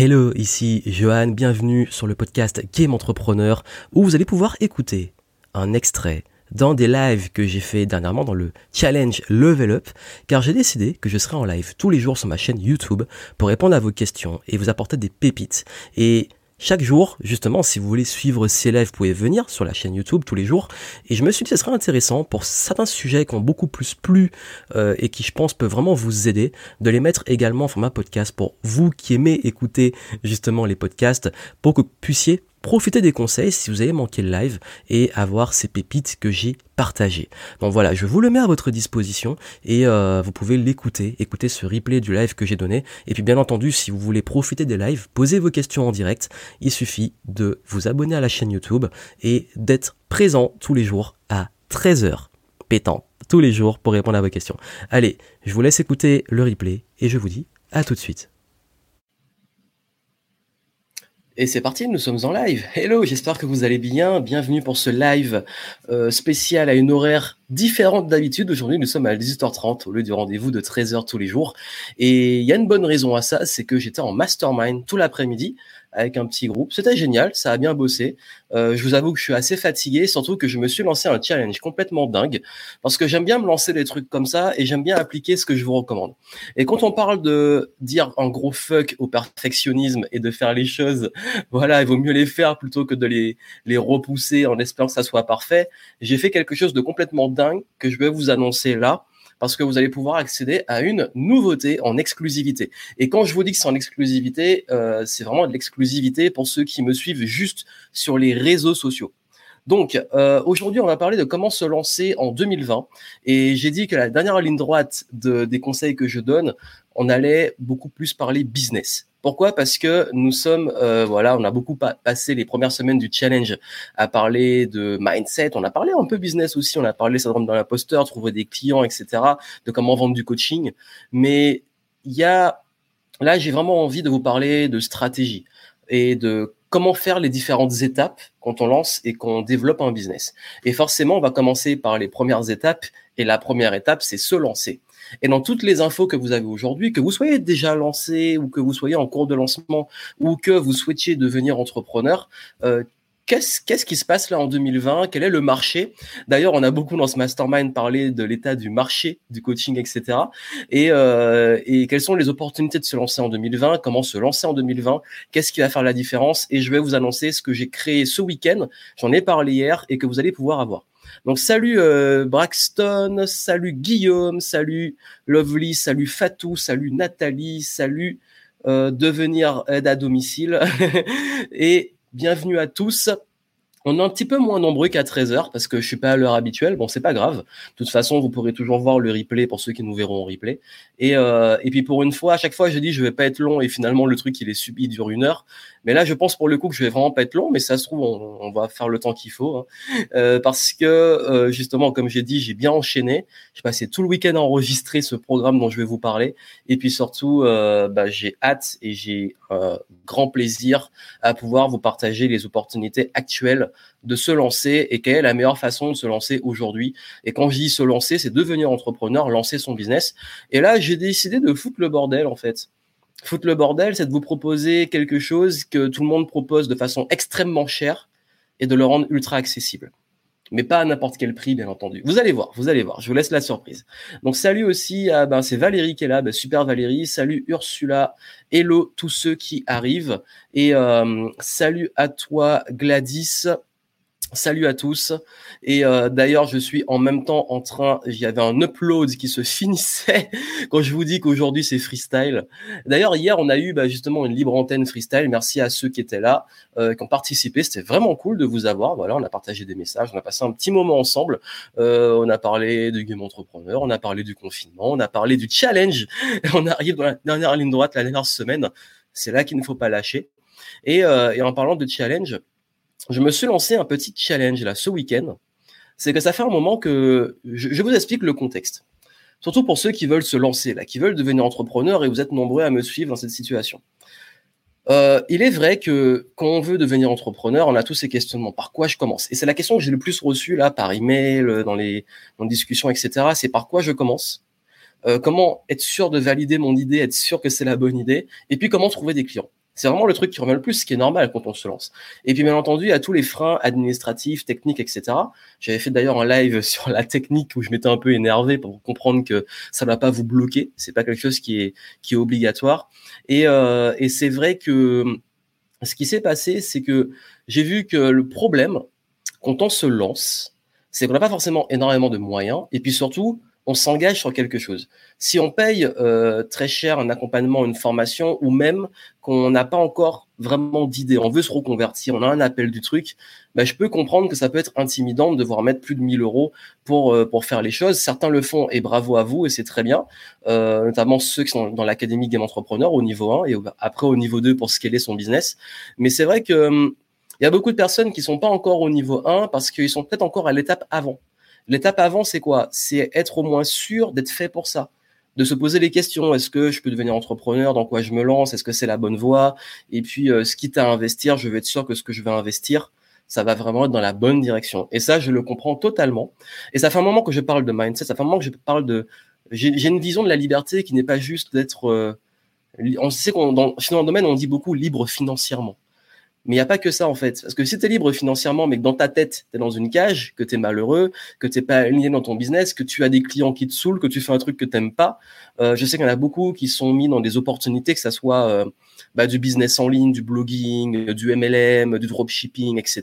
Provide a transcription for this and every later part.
Hello, ici Johan, bienvenue sur le podcast Game Entrepreneur où vous allez pouvoir écouter un extrait dans des lives que j'ai fait dernièrement dans le challenge Level Up car j'ai décidé que je serai en live tous les jours sur ma chaîne YouTube pour répondre à vos questions et vous apporter des pépites. Et chaque jour, justement, si vous voulez suivre ces lives, vous pouvez venir sur la chaîne YouTube tous les jours. Et je me suis dit ce serait intéressant pour certains sujets qui ont beaucoup plus plu euh, et qui, je pense, peuvent vraiment vous aider, de les mettre également en format podcast pour vous qui aimez écouter justement les podcasts, pour que vous puissiez profiter des conseils si vous avez manqué le live et avoir ces pépites que j'ai partagées. Donc voilà, je vous le mets à votre disposition et euh, vous pouvez l'écouter, écouter ce replay du live que j'ai donné. Et puis bien entendu, si vous voulez profiter des lives, poser vos questions en direct, il suffit de vous abonner à la chaîne YouTube et d'être présent tous les jours à 13h pétant tous les jours pour répondre à vos questions. Allez, je vous laisse écouter le replay et je vous dis à tout de suite. Et c'est parti, nous sommes en live. Hello, j'espère que vous allez bien. Bienvenue pour ce live euh, spécial à une horaire différente d'habitude. Aujourd'hui, nous sommes à 18h30 au lieu du rendez-vous de 13h tous les jours. Et il y a une bonne raison à ça, c'est que j'étais en mastermind tout l'après-midi avec un petit groupe. C'était génial, ça a bien bossé. Euh, je vous avoue que je suis assez fatigué, surtout que je me suis lancé un challenge complètement dingue, parce que j'aime bien me lancer des trucs comme ça et j'aime bien appliquer ce que je vous recommande. Et quand on parle de dire en gros fuck au perfectionnisme et de faire les choses, voilà, il vaut mieux les faire plutôt que de les, les repousser en espérant que ça soit parfait. J'ai fait quelque chose de complètement dingue que je vais vous annoncer là parce que vous allez pouvoir accéder à une nouveauté en exclusivité. Et quand je vous dis que c'est en exclusivité, euh, c'est vraiment de l'exclusivité pour ceux qui me suivent juste sur les réseaux sociaux. Donc euh, aujourd'hui, on va parler de comment se lancer en 2020. Et j'ai dit que la dernière ligne droite de, des conseils que je donne, on allait beaucoup plus parler business. Pourquoi? Parce que nous sommes, euh, voilà, on a beaucoup passé les premières semaines du challenge à parler de mindset, on a parlé un peu business aussi, on a parlé syndrome dans l'imposteur, trouver des clients, etc., de comment vendre du coaching. Mais il y a, là, j'ai vraiment envie de vous parler de stratégie et de comment faire les différentes étapes quand on lance et qu'on développe un business. Et forcément, on va commencer par les premières étapes. Et la première étape, c'est se lancer. Et dans toutes les infos que vous avez aujourd'hui, que vous soyez déjà lancé ou que vous soyez en cours de lancement ou que vous souhaitiez devenir entrepreneur, euh, Qu'est-ce, qu'est-ce qui se passe là en 2020 Quel est le marché? D'ailleurs, on a beaucoup dans ce mastermind parlé de l'état du marché, du coaching, etc. Et, euh, et quelles sont les opportunités de se lancer en 2020 Comment se lancer en 2020 Qu'est-ce qui va faire la différence? Et je vais vous annoncer ce que j'ai créé ce week-end. J'en ai parlé hier et que vous allez pouvoir avoir. Donc salut euh, Braxton, salut Guillaume, salut Lovely, salut Fatou, salut Nathalie, salut euh, devenir aide à domicile et bienvenue à tous. On est un petit peu moins nombreux qu'à 13h parce que je suis pas à l'heure habituelle. Bon, c'est pas grave. De toute façon, vous pourrez toujours voir le replay pour ceux qui nous verront en replay. Et, euh, et puis pour une fois, à chaque fois, je dis je vais pas être long et finalement le truc il est subi, il dure une heure. Mais là, je pense pour le coup que je vais vraiment pas être long, mais ça se trouve on, va faire le temps qu'il faut hein. euh, parce que euh, justement, comme j'ai dit, j'ai bien enchaîné. J'ai passé tout le week-end à enregistrer ce programme dont je vais vous parler. Et puis surtout, euh, bah, j'ai hâte et j'ai grand plaisir à pouvoir vous partager les opportunités actuelles de se lancer et quelle est la meilleure façon de se lancer aujourd'hui. Et quand je dis se lancer, c'est devenir entrepreneur, lancer son business. Et là, j'ai décidé de foutre le bordel en fait. Foutre le bordel, c'est de vous proposer quelque chose que tout le monde propose de façon extrêmement chère et de le rendre ultra accessible. Mais pas à n'importe quel prix, bien entendu. Vous allez voir, vous allez voir. Je vous laisse la surprise. Donc salut aussi ben c'est Valérie qui est là, ben, super Valérie. Salut Ursula, hello tous ceux qui arrivent et euh, salut à toi Gladys. Salut à tous. Et euh, d'ailleurs, je suis en même temps en train, avait un upload qui se finissait quand je vous dis qu'aujourd'hui c'est freestyle. D'ailleurs, hier, on a eu bah, justement une libre antenne freestyle. Merci à ceux qui étaient là, euh, qui ont participé. C'était vraiment cool de vous avoir. Voilà, on a partagé des messages, on a passé un petit moment ensemble. Euh, on a parlé de Game Entrepreneur, on a parlé du confinement, on a parlé du challenge. On arrive dans la dernière ligne droite, la dernière semaine. C'est là qu'il ne faut pas lâcher. Et, et en parlant de challenge, je me suis lancé un petit challenge là ce week-end. C'est que ça fait un moment que je, vous explique le contexte. Surtout pour ceux qui veulent se lancer là, qui veulent devenir entrepreneurs et vous êtes nombreux à me suivre dans cette situation. Euh, il est vrai que quand on veut devenir entrepreneur, on a tous ces questionnements. Par quoi je commence? Et c'est la question que j'ai le plus reçue là par email, dans les, dans les discussions, etc. C'est par quoi je commence? Euh, Comment être sûr de valider mon idée, être sûr que c'est la bonne idée? Et puis comment trouver des clients? C'est vraiment le truc qui revient le plus, ce qui est normal quand on se lance. Et puis, bien entendu, a tous les freins administratifs, techniques, etc. J'avais fait d'ailleurs un live sur la technique où je m'étais un peu énervé pour comprendre que ça ne va pas vous bloquer. C'est pas quelque chose qui est, qui est obligatoire. Et, euh, et c'est vrai que ce qui s'est passé, c'est que j'ai vu que le problème, quand on se lance, c'est qu'on n'a pas forcément énormément de moyens. Et puis surtout, on s'engage sur quelque chose. Si on paye euh, très cher un accompagnement, une formation, ou même qu'on n'a pas encore vraiment d'idée, on veut se reconvertir, on a un appel du truc, bah, je peux comprendre que ça peut être intimidant de devoir mettre plus de 1000 euros pour, euh, pour faire les choses. Certains le font et bravo à vous et c'est très bien, euh, notamment ceux qui sont dans l'académie Game Entrepreneur au niveau 1 et après au niveau 2 pour scaler son business. Mais c'est vrai que hum, il y a beaucoup de personnes qui sont pas encore au niveau 1 parce qu'ils sont peut-être encore à l'étape avant. L'étape avant, c'est quoi? C'est être au moins sûr d'être fait pour ça de se poser les questions. Est-ce que je peux devenir entrepreneur? Dans quoi je me lance? Est-ce que c'est la bonne voie? Et puis, euh, ce quitte à investir, je vais être sûr que ce que je vais investir, ça va vraiment être dans la bonne direction. Et ça, je le comprends totalement. Et ça fait un moment que je parle de mindset. Ça fait un moment que je parle de. J'ai une vision de la liberté qui n'est pas juste d'être. Euh, on sait qu'on dans, dans le domaine, on dit beaucoup libre financièrement. Mais il n'y a pas que ça, en fait. Parce que si tu es libre financièrement, mais que dans ta tête, tu es dans une cage, que tu es malheureux, que tu pas aligné dans ton business, que tu as des clients qui te saoulent, que tu fais un truc que tu n'aimes pas, euh, je sais qu'il y en a beaucoup qui sont mis dans des opportunités, que ça soit euh, bah, du business en ligne, du blogging, du MLM, du dropshipping, etc.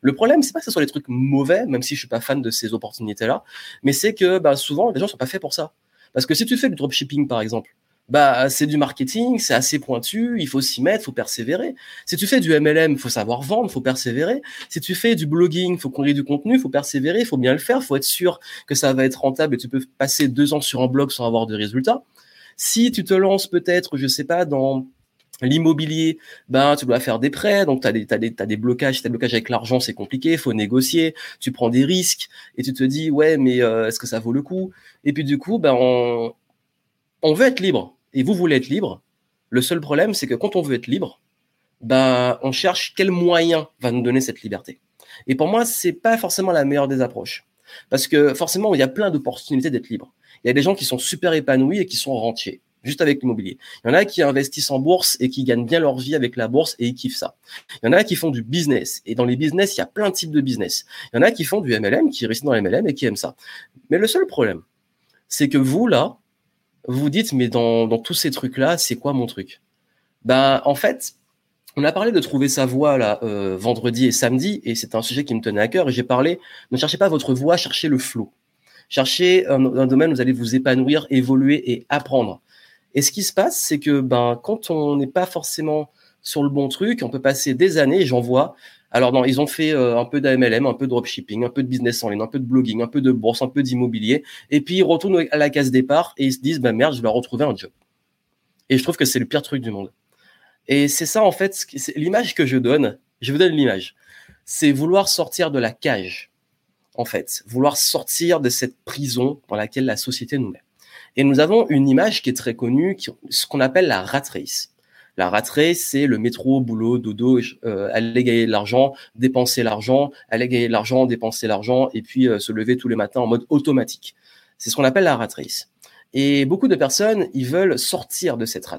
Le problème, c'est pas que ce soit des trucs mauvais, même si je suis pas fan de ces opportunités-là, mais c'est que bah, souvent, les gens sont pas faits pour ça. Parce que si tu fais du dropshipping, par exemple, bah c'est du marketing, c'est assez pointu, il faut s'y mettre, faut persévérer. Si tu fais du MLM, faut savoir vendre, faut persévérer. Si tu fais du blogging, faut créer du contenu, faut persévérer, faut bien le faire, faut être sûr que ça va être rentable et tu peux passer deux ans sur un blog sans avoir de résultats. Si tu te lances peut-être, je sais pas, dans L'immobilier, ben, tu dois faire des prêts, donc tu as des, t'as des blocages. Si tu as des blocages avec l'argent, c'est compliqué, faut négocier, tu prends des risques et tu te dis, ouais, mais euh, est-ce que ça vaut le coup? Et puis du coup, ben, on, on veut être libre et vous voulez être libre. Le seul problème, c'est que quand on veut être libre, ben, on cherche quel moyen va nous donner cette liberté. Et pour moi, c'est pas forcément la meilleure des approches. Parce que forcément, il y a plein d'opportunités d'être libre. Il y a des gens qui sont super épanouis et qui sont rentiers, juste avec l'immobilier. Il y en a qui investissent en bourse et qui gagnent bien leur vie avec la bourse et ils kiffent ça. Il y en a qui font du business. Et dans les business, il y a plein de types de business. Il y en a qui font du MLM, qui réussissent dans le MLM et qui aiment ça. Mais le seul problème, c'est que vous, là, vous vous dites, mais dans, dans tous ces trucs-là, c'est quoi mon truc? Ben, en fait, on a parlé de trouver sa voie là euh, vendredi et samedi, et c'est un sujet qui me tenait à cœur. Et j'ai parlé, ne cherchez pas votre voie, cherchez le flow. Cherchez un, un, domaine où vous allez vous épanouir, évoluer et apprendre. Et ce qui se passe, c'est que ben quand on n'est pas forcément sur le bon truc, on peut passer des années. J'en vois alors non, ils ont fait euh, un peu d'AMLM, un peu de dropshipping, un peu de business en ligne, un peu de blogging, un peu de bourse, un peu d'immobilier, et puis ils retournent à la case départ et ils se disent bah merde, je vais retrouver un job. Et je trouve que c'est le pire truc du monde. Et c'est ça en fait, l'image que je donne. Je vous donne l'image. C'est vouloir sortir de la cage, en fait, vouloir sortir de cette prison dans laquelle la société nous met. Et nous avons une image qui est très connue, ce qu'on appelle la rat race. La rat c'est le métro, boulot, dodo, euh, aller gagner de l'argent, dépenser l'argent, aller gagner de l'argent, dépenser l'argent, et puis euh, se lever tous les matins en mode automatique. C'est ce qu'on appelle la rat Et beaucoup de personnes, ils veulent sortir de cette rat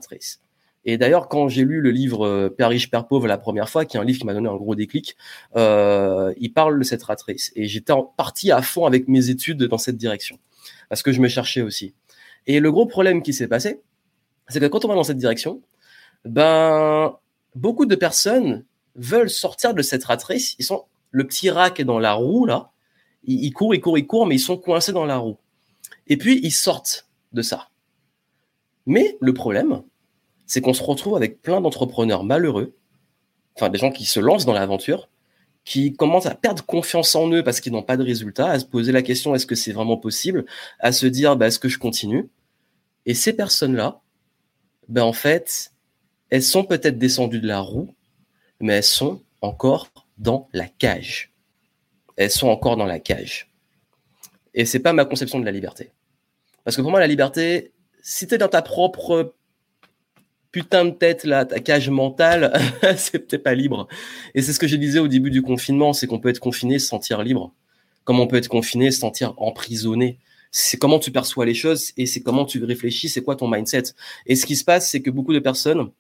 Et d'ailleurs, quand j'ai lu le livre euh, Père riche, Père pauvre la première fois, qui est un livre qui m'a donné un gros déclic, euh, il parle de cette rat Et j'étais parti à fond avec mes études dans cette direction, parce que je me cherchais aussi. Et le gros problème qui s'est passé, c'est que quand on va dans cette direction, ben, beaucoup de personnes veulent sortir de cette ratrice. Ils sont le petit rat qui est dans la roue là. Ils, courent, ils courent, ils courent, mais ils sont coincés dans la roue. Et puis ils sortent de ça. Mais le problème, c'est qu'on se retrouve avec plein d'entrepreneurs malheureux, enfin des gens qui se lancent dans l'aventure, qui commencent à perdre confiance en eux parce qu'ils n'ont pas de résultats, à se poser la question est-ce que c'est vraiment possible, à se dire bah, est-ce que je continue? Et ces personnes-là, ben en fait, elles sont peut-être descendues de la roue, mais elles sont encore dans la cage. Elles sont encore dans la cage. Et c'est pas ma conception de la liberté. Parce que pour moi, la liberté, si tu es dans ta propre putain de tête, là, ta cage mentale, c'est peut-être pas libre. Et c'est ce que je disais au début du confinement, c'est qu'on peut être confiné, se sentir libre. Comme on peut être confiné, se sentir emprisonné? C'est comment tu perçois les choses et c'est comment tu réfléchis, c'est quoi ton mindset? Et ce qui se passe, c'est que beaucoup de personnes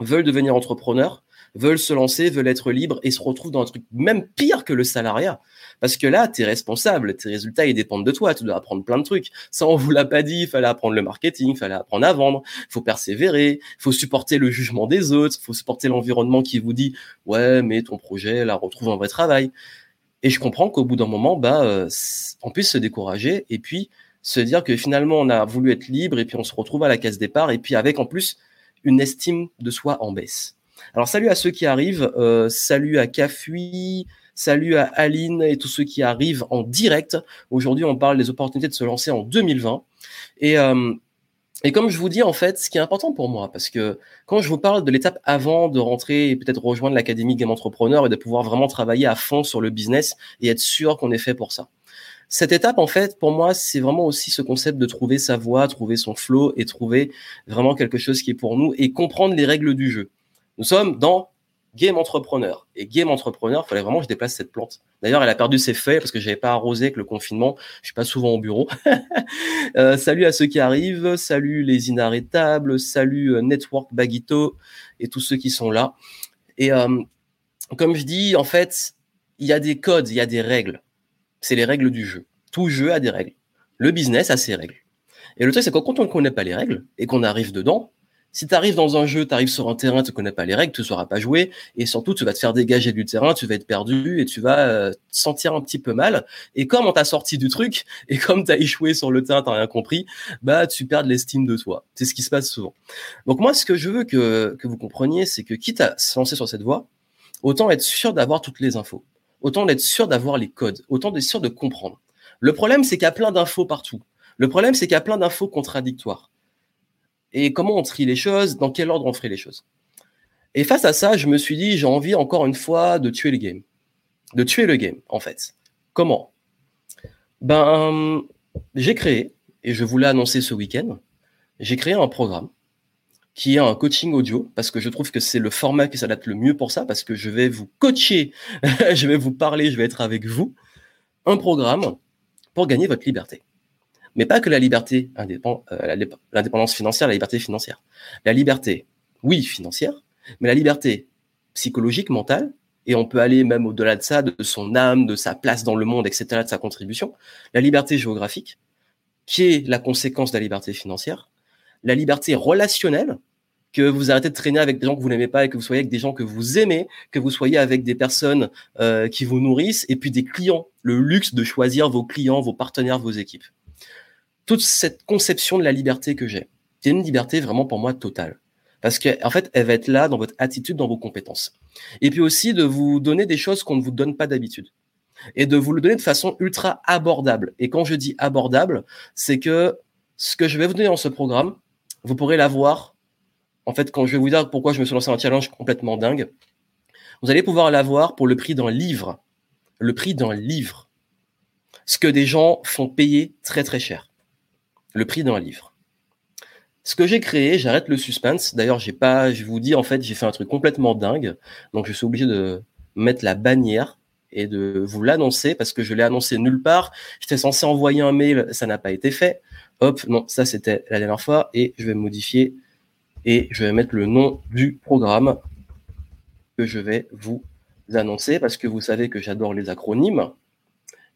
veulent devenir entrepreneurs, veulent se lancer, veulent être libres et se retrouvent dans un truc même pire que le salariat. Parce que là, tu es responsable, tes résultats, ils dépendent de toi, tu dois apprendre plein de trucs. Ça, on vous l'a pas dit, il fallait apprendre le marketing, il fallait apprendre à vendre, faut persévérer, faut supporter le jugement des autres, faut supporter l'environnement qui vous dit, ouais, mais ton projet, là, retrouve un vrai travail. Et je comprends qu'au bout d'un moment, bah, euh, on puisse se décourager et puis se dire que finalement, on a voulu être libre et puis on se retrouve à la case départ et puis avec en plus une estime de soi en baisse. Alors salut à ceux qui arrivent, euh, salut à Cafui, salut à Aline et tous ceux qui arrivent en direct. Aujourd'hui, on parle des opportunités de se lancer en 2020. Et, euh, et comme je vous dis, en fait, ce qui est important pour moi, parce que quand je vous parle de l'étape avant de rentrer et peut-être rejoindre l'Académie Game Entrepreneur et de pouvoir vraiment travailler à fond sur le business et être sûr qu'on est fait pour ça. Cette étape, en fait, pour moi, c'est vraiment aussi ce concept de trouver sa voie, trouver son flow et trouver vraiment quelque chose qui est pour nous et comprendre les règles du jeu. Nous sommes dans Game Entrepreneur. Et Game Entrepreneur, il fallait vraiment que je déplace cette plante. D'ailleurs, elle a perdu ses feuilles parce que j'avais pas arrosé avec le confinement. Je suis pas souvent au bureau. euh, salut à ceux qui arrivent. Salut les inarrêtables. Salut euh, Network Baguito et tous ceux qui sont là. Et euh, comme je dis, en fait, il y a des codes, il y a des règles. C'est les règles du jeu. Tout jeu a des règles. Le business a ses règles. Et le truc, c'est que quand on ne connaît pas les règles et qu'on arrive dedans, si tu arrives dans un jeu, tu arrives sur un terrain, tu connais pas les règles, tu ne sauras pas jouer, et surtout tu vas te faire dégager du terrain, tu vas être perdu et tu vas euh, te sentir un petit peu mal. Et comme on t'a sorti du truc, et comme tu as échoué sur le terrain, tu rien compris, bah tu perds l'estime de toi. C'est ce qui se passe souvent. Donc moi, ce que je veux que, que vous compreniez, c'est que quitte à se lancer sur cette voie, autant être sûr d'avoir toutes les infos, autant d'être sûr d'avoir les codes, autant d'être sûr de comprendre. Le problème, c'est qu'il y a plein d'infos partout. Le problème, c'est qu'il y a plein d'infos contradictoires et comment on trie les choses, dans quel ordre on ferait les choses. Et face à ça, je me suis dit, j'ai envie encore une fois de tuer le game. De tuer le game, en fait. Comment? Ben, j'ai créé, et je voulais annoncer ce week-end, j'ai créé un programme qui est un coaching audio, parce que je trouve que c'est le format qui s'adapte le mieux pour ça, parce que je vais vous coacher, je vais vous parler, je vais être avec vous. Un programme pour gagner votre liberté mais pas que la liberté euh, l'indépendance financière, la liberté financière. La liberté, oui, financière, mais la liberté psychologique, mentale, et on peut aller même au-delà de ça, de son âme, de sa place dans le monde, etc., de sa contribution. La liberté géographique, qui est la conséquence de la liberté financière. La liberté relationnelle, que vous arrêtez de traîner avec des gens que vous n'aimez pas et que vous soyez avec des gens que vous aimez, que vous soyez avec des personnes euh, qui vous nourrissent, et puis des clients, le luxe de choisir vos clients, vos partenaires, vos équipes toute cette conception de la liberté que j'ai. C'est une liberté vraiment pour moi totale. Parce qu'en en fait, elle va être là dans votre attitude, dans vos compétences. Et puis aussi de vous donner des choses qu'on ne vous donne pas d'habitude. Et de vous le donner de façon ultra abordable. Et quand je dis abordable, c'est que ce que je vais vous donner dans ce programme, vous pourrez l'avoir. En fait, quand je vais vous dire pourquoi je me suis lancé un challenge complètement dingue, vous allez pouvoir l'avoir pour le prix d'un livre. Le prix d'un livre. Ce que des gens font payer très très cher le prix d'un livre. Ce que j'ai créé, j'arrête le suspense. D'ailleurs, j'ai pas, je vous dis en fait, j'ai fait un truc complètement dingue. Donc, je suis obligé de mettre la bannière et de vous l'annoncer parce que je l'ai annoncé nulle part. J'étais censé envoyer un mail, ça n'a pas été fait. Hop, non, ça c'était la dernière fois et je vais modifier et je vais mettre le nom du programme que je vais vous annoncer parce que vous savez que j'adore les acronymes.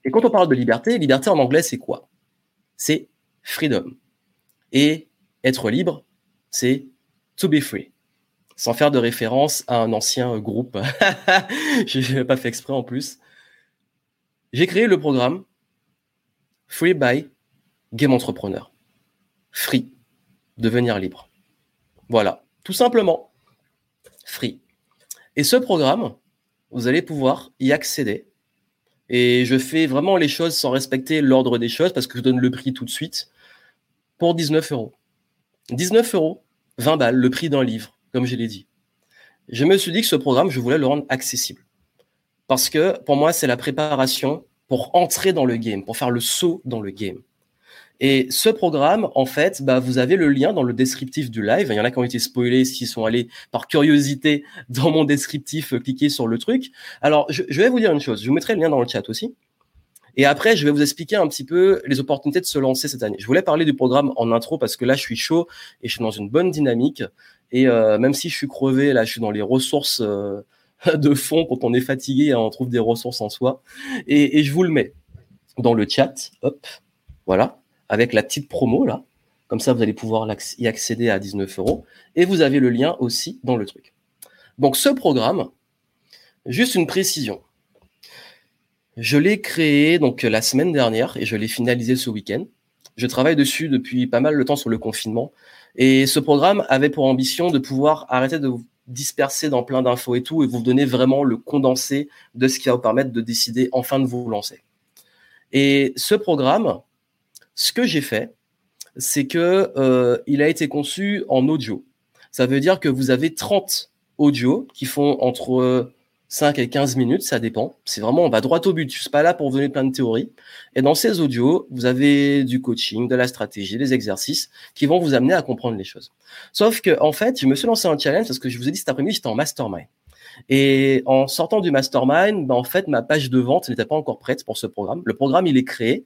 Et quand on parle de liberté, liberté en anglais, c'est quoi? C'est freedom. Et être libre, c'est to be free. Sans faire de référence à un ancien groupe. Je n'ai pas fait exprès en plus. J'ai créé le programme Free by Game Entrepreneur. Free. Devenir libre. Voilà. Tout simplement. Free. Et ce programme, vous allez pouvoir y accéder. Et je fais vraiment les choses sans respecter l'ordre des choses parce que je donne le prix tout de suite pour 19 euros. 19 euros, 20 balles, le prix d'un livre, comme je l'ai dit. Je me suis dit que ce programme, je voulais le rendre accessible. Parce que pour moi, c'est la préparation pour entrer dans le game, pour faire le saut dans le game. Et ce programme, en fait, bah, vous avez le lien dans le descriptif du live. Il y en a qui ont été spoilés, qui sont allés par curiosité dans mon descriptif, cliquer sur le truc. Alors, je, je vais vous dire une chose. Je vous mettrai le lien dans le chat aussi. Et après, je vais vous expliquer un petit peu les opportunités de se lancer cette année. Je voulais parler du programme en intro parce que là, je suis chaud et je suis dans une bonne dynamique. Et même si je suis crevé, là, je suis dans les ressources de fond. Quand on est fatigué, on trouve des ressources en soi. Et, et je vous le mets dans le chat. Hop, voilà, avec la petite promo là. Comme ça, vous allez pouvoir y accéder à 19 euros. Et vous avez le lien aussi dans le truc. Donc ce programme, juste une précision. Je l'ai créé donc la semaine dernière et je l'ai finalisé ce week-end. Je travaille dessus depuis pas mal de temps sur le confinement. Et ce programme avait pour ambition de pouvoir arrêter de vous disperser dans plein d'infos et tout et vous donner vraiment le condensé de ce qui va vous permettre de décider enfin de vous lancer. Et ce programme, ce que j'ai fait, c'est que euh, il a été conçu en audio. Ça veut dire que vous avez 30 audios qui font entre 5 et 15 minutes, ça dépend. C'est vraiment, on va droit au but. Je suis pas là pour vous donner plein de théories. Et dans ces audios, vous avez du coaching, de la stratégie, des exercices qui vont vous amener à comprendre les choses. Sauf que, en fait, je me suis lancé un challenge parce que je vous ai dit cet après-midi, j'étais en mastermind. Et en sortant du mastermind, ben, en fait, ma page de vente n'était pas encore prête pour ce programme. Le programme, il est créé.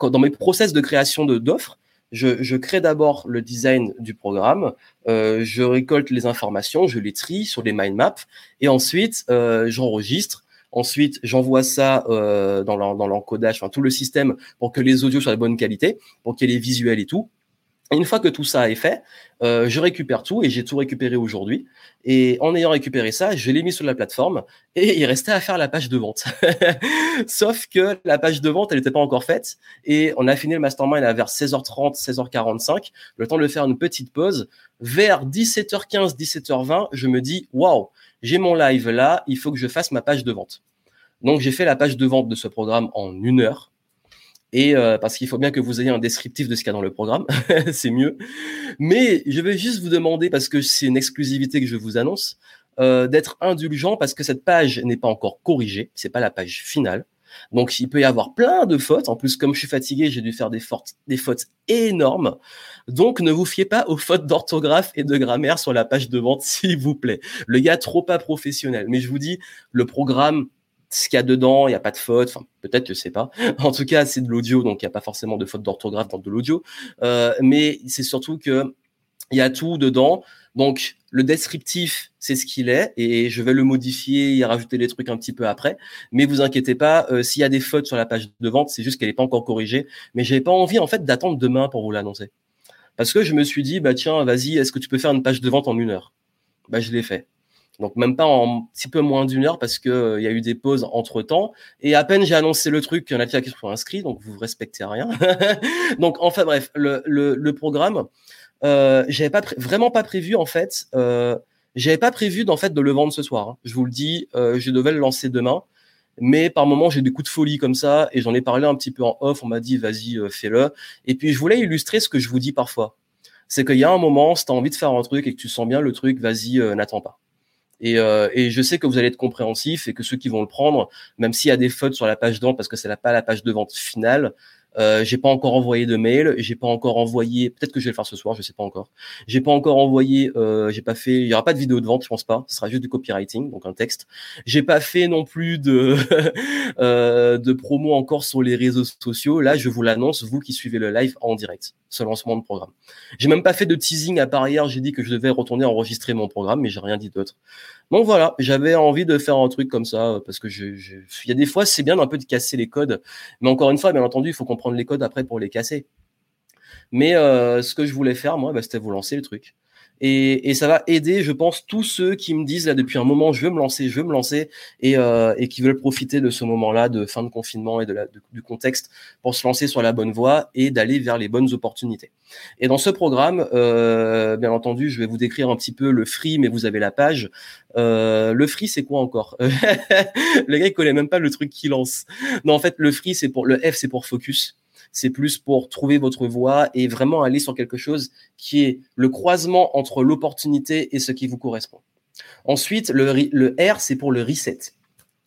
Dans mes process de création d'offres, je, je, crée d'abord le design du programme, euh, je récolte les informations, je les trie sur les mind maps, et ensuite euh, j'enregistre. Ensuite, j'envoie ça euh, dans l'encodage, enfin tout le système pour que les audios soient de bonne qualité, pour qu'il y ait les visuels et tout. Une fois que tout ça est fait, euh, je récupère tout et j'ai tout récupéré aujourd'hui. Et en ayant récupéré ça, je l'ai mis sur la plateforme et il restait à faire la page de vente. Sauf que la page de vente, elle n'était pas encore faite et on a fini le mastermind à vers 16h30, 16h45, le temps de faire une petite pause. Vers 17h15, 17h20, je me dis, waouh, j'ai mon live là, il faut que je fasse ma page de vente. Donc j'ai fait la page de vente de ce programme en une heure et euh, parce qu'il faut bien que vous ayez un descriptif de ce qu'il y a dans le programme, c'est mieux. Mais je vais juste vous demander, parce que c'est une exclusivité que je vous annonce, euh, d'être indulgent parce que cette page n'est pas encore corrigée, c'est pas la page finale. Donc il peut y avoir plein de fautes. En plus, comme je suis fatigué, j'ai dû faire des, fautes, des fautes énormes. Donc ne vous fiez pas aux fautes d'orthographe et de grammaire sur la page de vente, s'il vous plaît. Le gars trop pas professionnel. Mais je vous dis, le programme ce qu'il y a dedans, il n'y a pas de faute, enfin peut-être, je sais pas. En tout cas, c'est de l'audio, donc il n'y a pas forcément de faute d'orthographe dans de l'audio. Euh, mais c'est surtout que il y a tout dedans. Donc le descriptif, c'est ce qu'il est, et je vais le modifier et rajouter les trucs un petit peu après. Mais vous inquiétez pas, euh, s'il y a des fautes sur la page de vente, c'est juste qu'elle n'est pas encore corrigée. Mais j'ai pas envie en fait d'attendre demain pour vous l'annoncer, parce que je me suis dit bah tiens, vas-y, est-ce que tu peux faire une page de vente en une heure? Bah je l'ai fait. Donc même pas en un petit peu moins d'une heure parce que euh, il y a eu des pauses entre temps. Et à peine j'ai annoncé le truc, il y en a qui sont inscrits, donc vous respectez rien. donc enfin bref, le, le, le programme, euh, j'avais pas vraiment pas prévu en fait. Euh, j'avais pas prévu d'en fait de le vendre ce soir. Hein. Je vous le dis, euh, je devais le lancer demain. Mais par moment, j'ai des coups de folie comme ça et j'en ai parlé un petit peu en off. On m'a dit, vas-y, euh, fais-le. Et puis, je voulais illustrer ce que je vous dis parfois. C'est qu'il y a un moment, si tu as envie de faire un truc et que tu sens bien le truc, vas-y, n'attends pas. Et, euh, et, je sais que vous allez être compréhensif et que ceux qui vont le prendre, même s'il y a des fautes sur la page de vente parce que c'est pas la page de vente finale, euh, j'ai pas encore envoyé de mail, j'ai pas encore envoyé. Peut-être que je vais le faire ce soir, je sais pas encore. J'ai pas encore envoyé. Euh, j'ai pas fait. Il y aura pas de vidéo de vente, je pense pas. Ce sera juste du copywriting, donc un texte. J'ai pas fait non plus de euh, de promo encore sur les réseaux sociaux. Là, je vous l'annonce, vous qui suivez le live en direct, ce lancement de programme. J'ai même pas fait de teasing à part hier. J'ai dit que je devais retourner enregistrer mon programme, mais j'ai rien dit d'autre. Donc voilà, j'avais envie de faire un truc comme ça euh, parce que je, je... il y a des fois c'est bien un peu de casser les codes, mais encore une fois, bien entendu, il faut comprendre les codes après pour les casser. Mais euh, ce que je voulais faire, moi, bah, c'était vous lancer le truc. Et, et, ça va aider, je pense, tous ceux qui me disent là depuis un moment, je veux me lancer, je veux me lancer, et, euh, et qui veulent profiter de ce moment-là de fin de confinement et de la, du contexte pour se lancer sur la bonne voie et d'aller vers les bonnes opportunités. Et dans ce programme, euh, bien entendu, je vais vous décrire un petit peu le free, mais vous avez la page. Euh, le free, c'est quoi encore? Le gars, il connaît même pas le truc qu'il lance. Non, en fait, le free, c'est pour le F, c'est pour focus c'est plus pour trouver votre voie et vraiment aller sur quelque chose qui est le croisement entre l'opportunité et ce qui vous correspond. Ensuite, le, R, c'est pour le reset.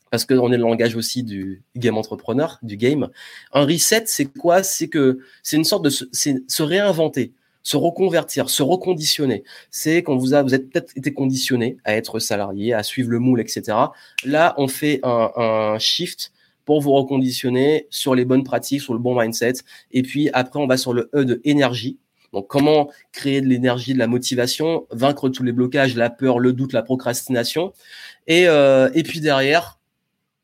Parce qu'on est le langage aussi du game entrepreneur, du game. Un reset, c'est quoi? C'est que c'est une sorte de se, réinventer se reconvertir, se reconditionner. C'est quand vous, avez, vous êtes peut-être été conditionné à être salarié, à suivre le moule, etc. Là, on fait un shift pour vous reconditionner sur les bonnes pratiques, sur le bon mindset. Et puis après, on va sur le E de énergie. Donc, comment créer de l'énergie, de la motivation, vaincre tous les blocages, la peur, le doute, la procrastination. Et, euh, et puis derrière,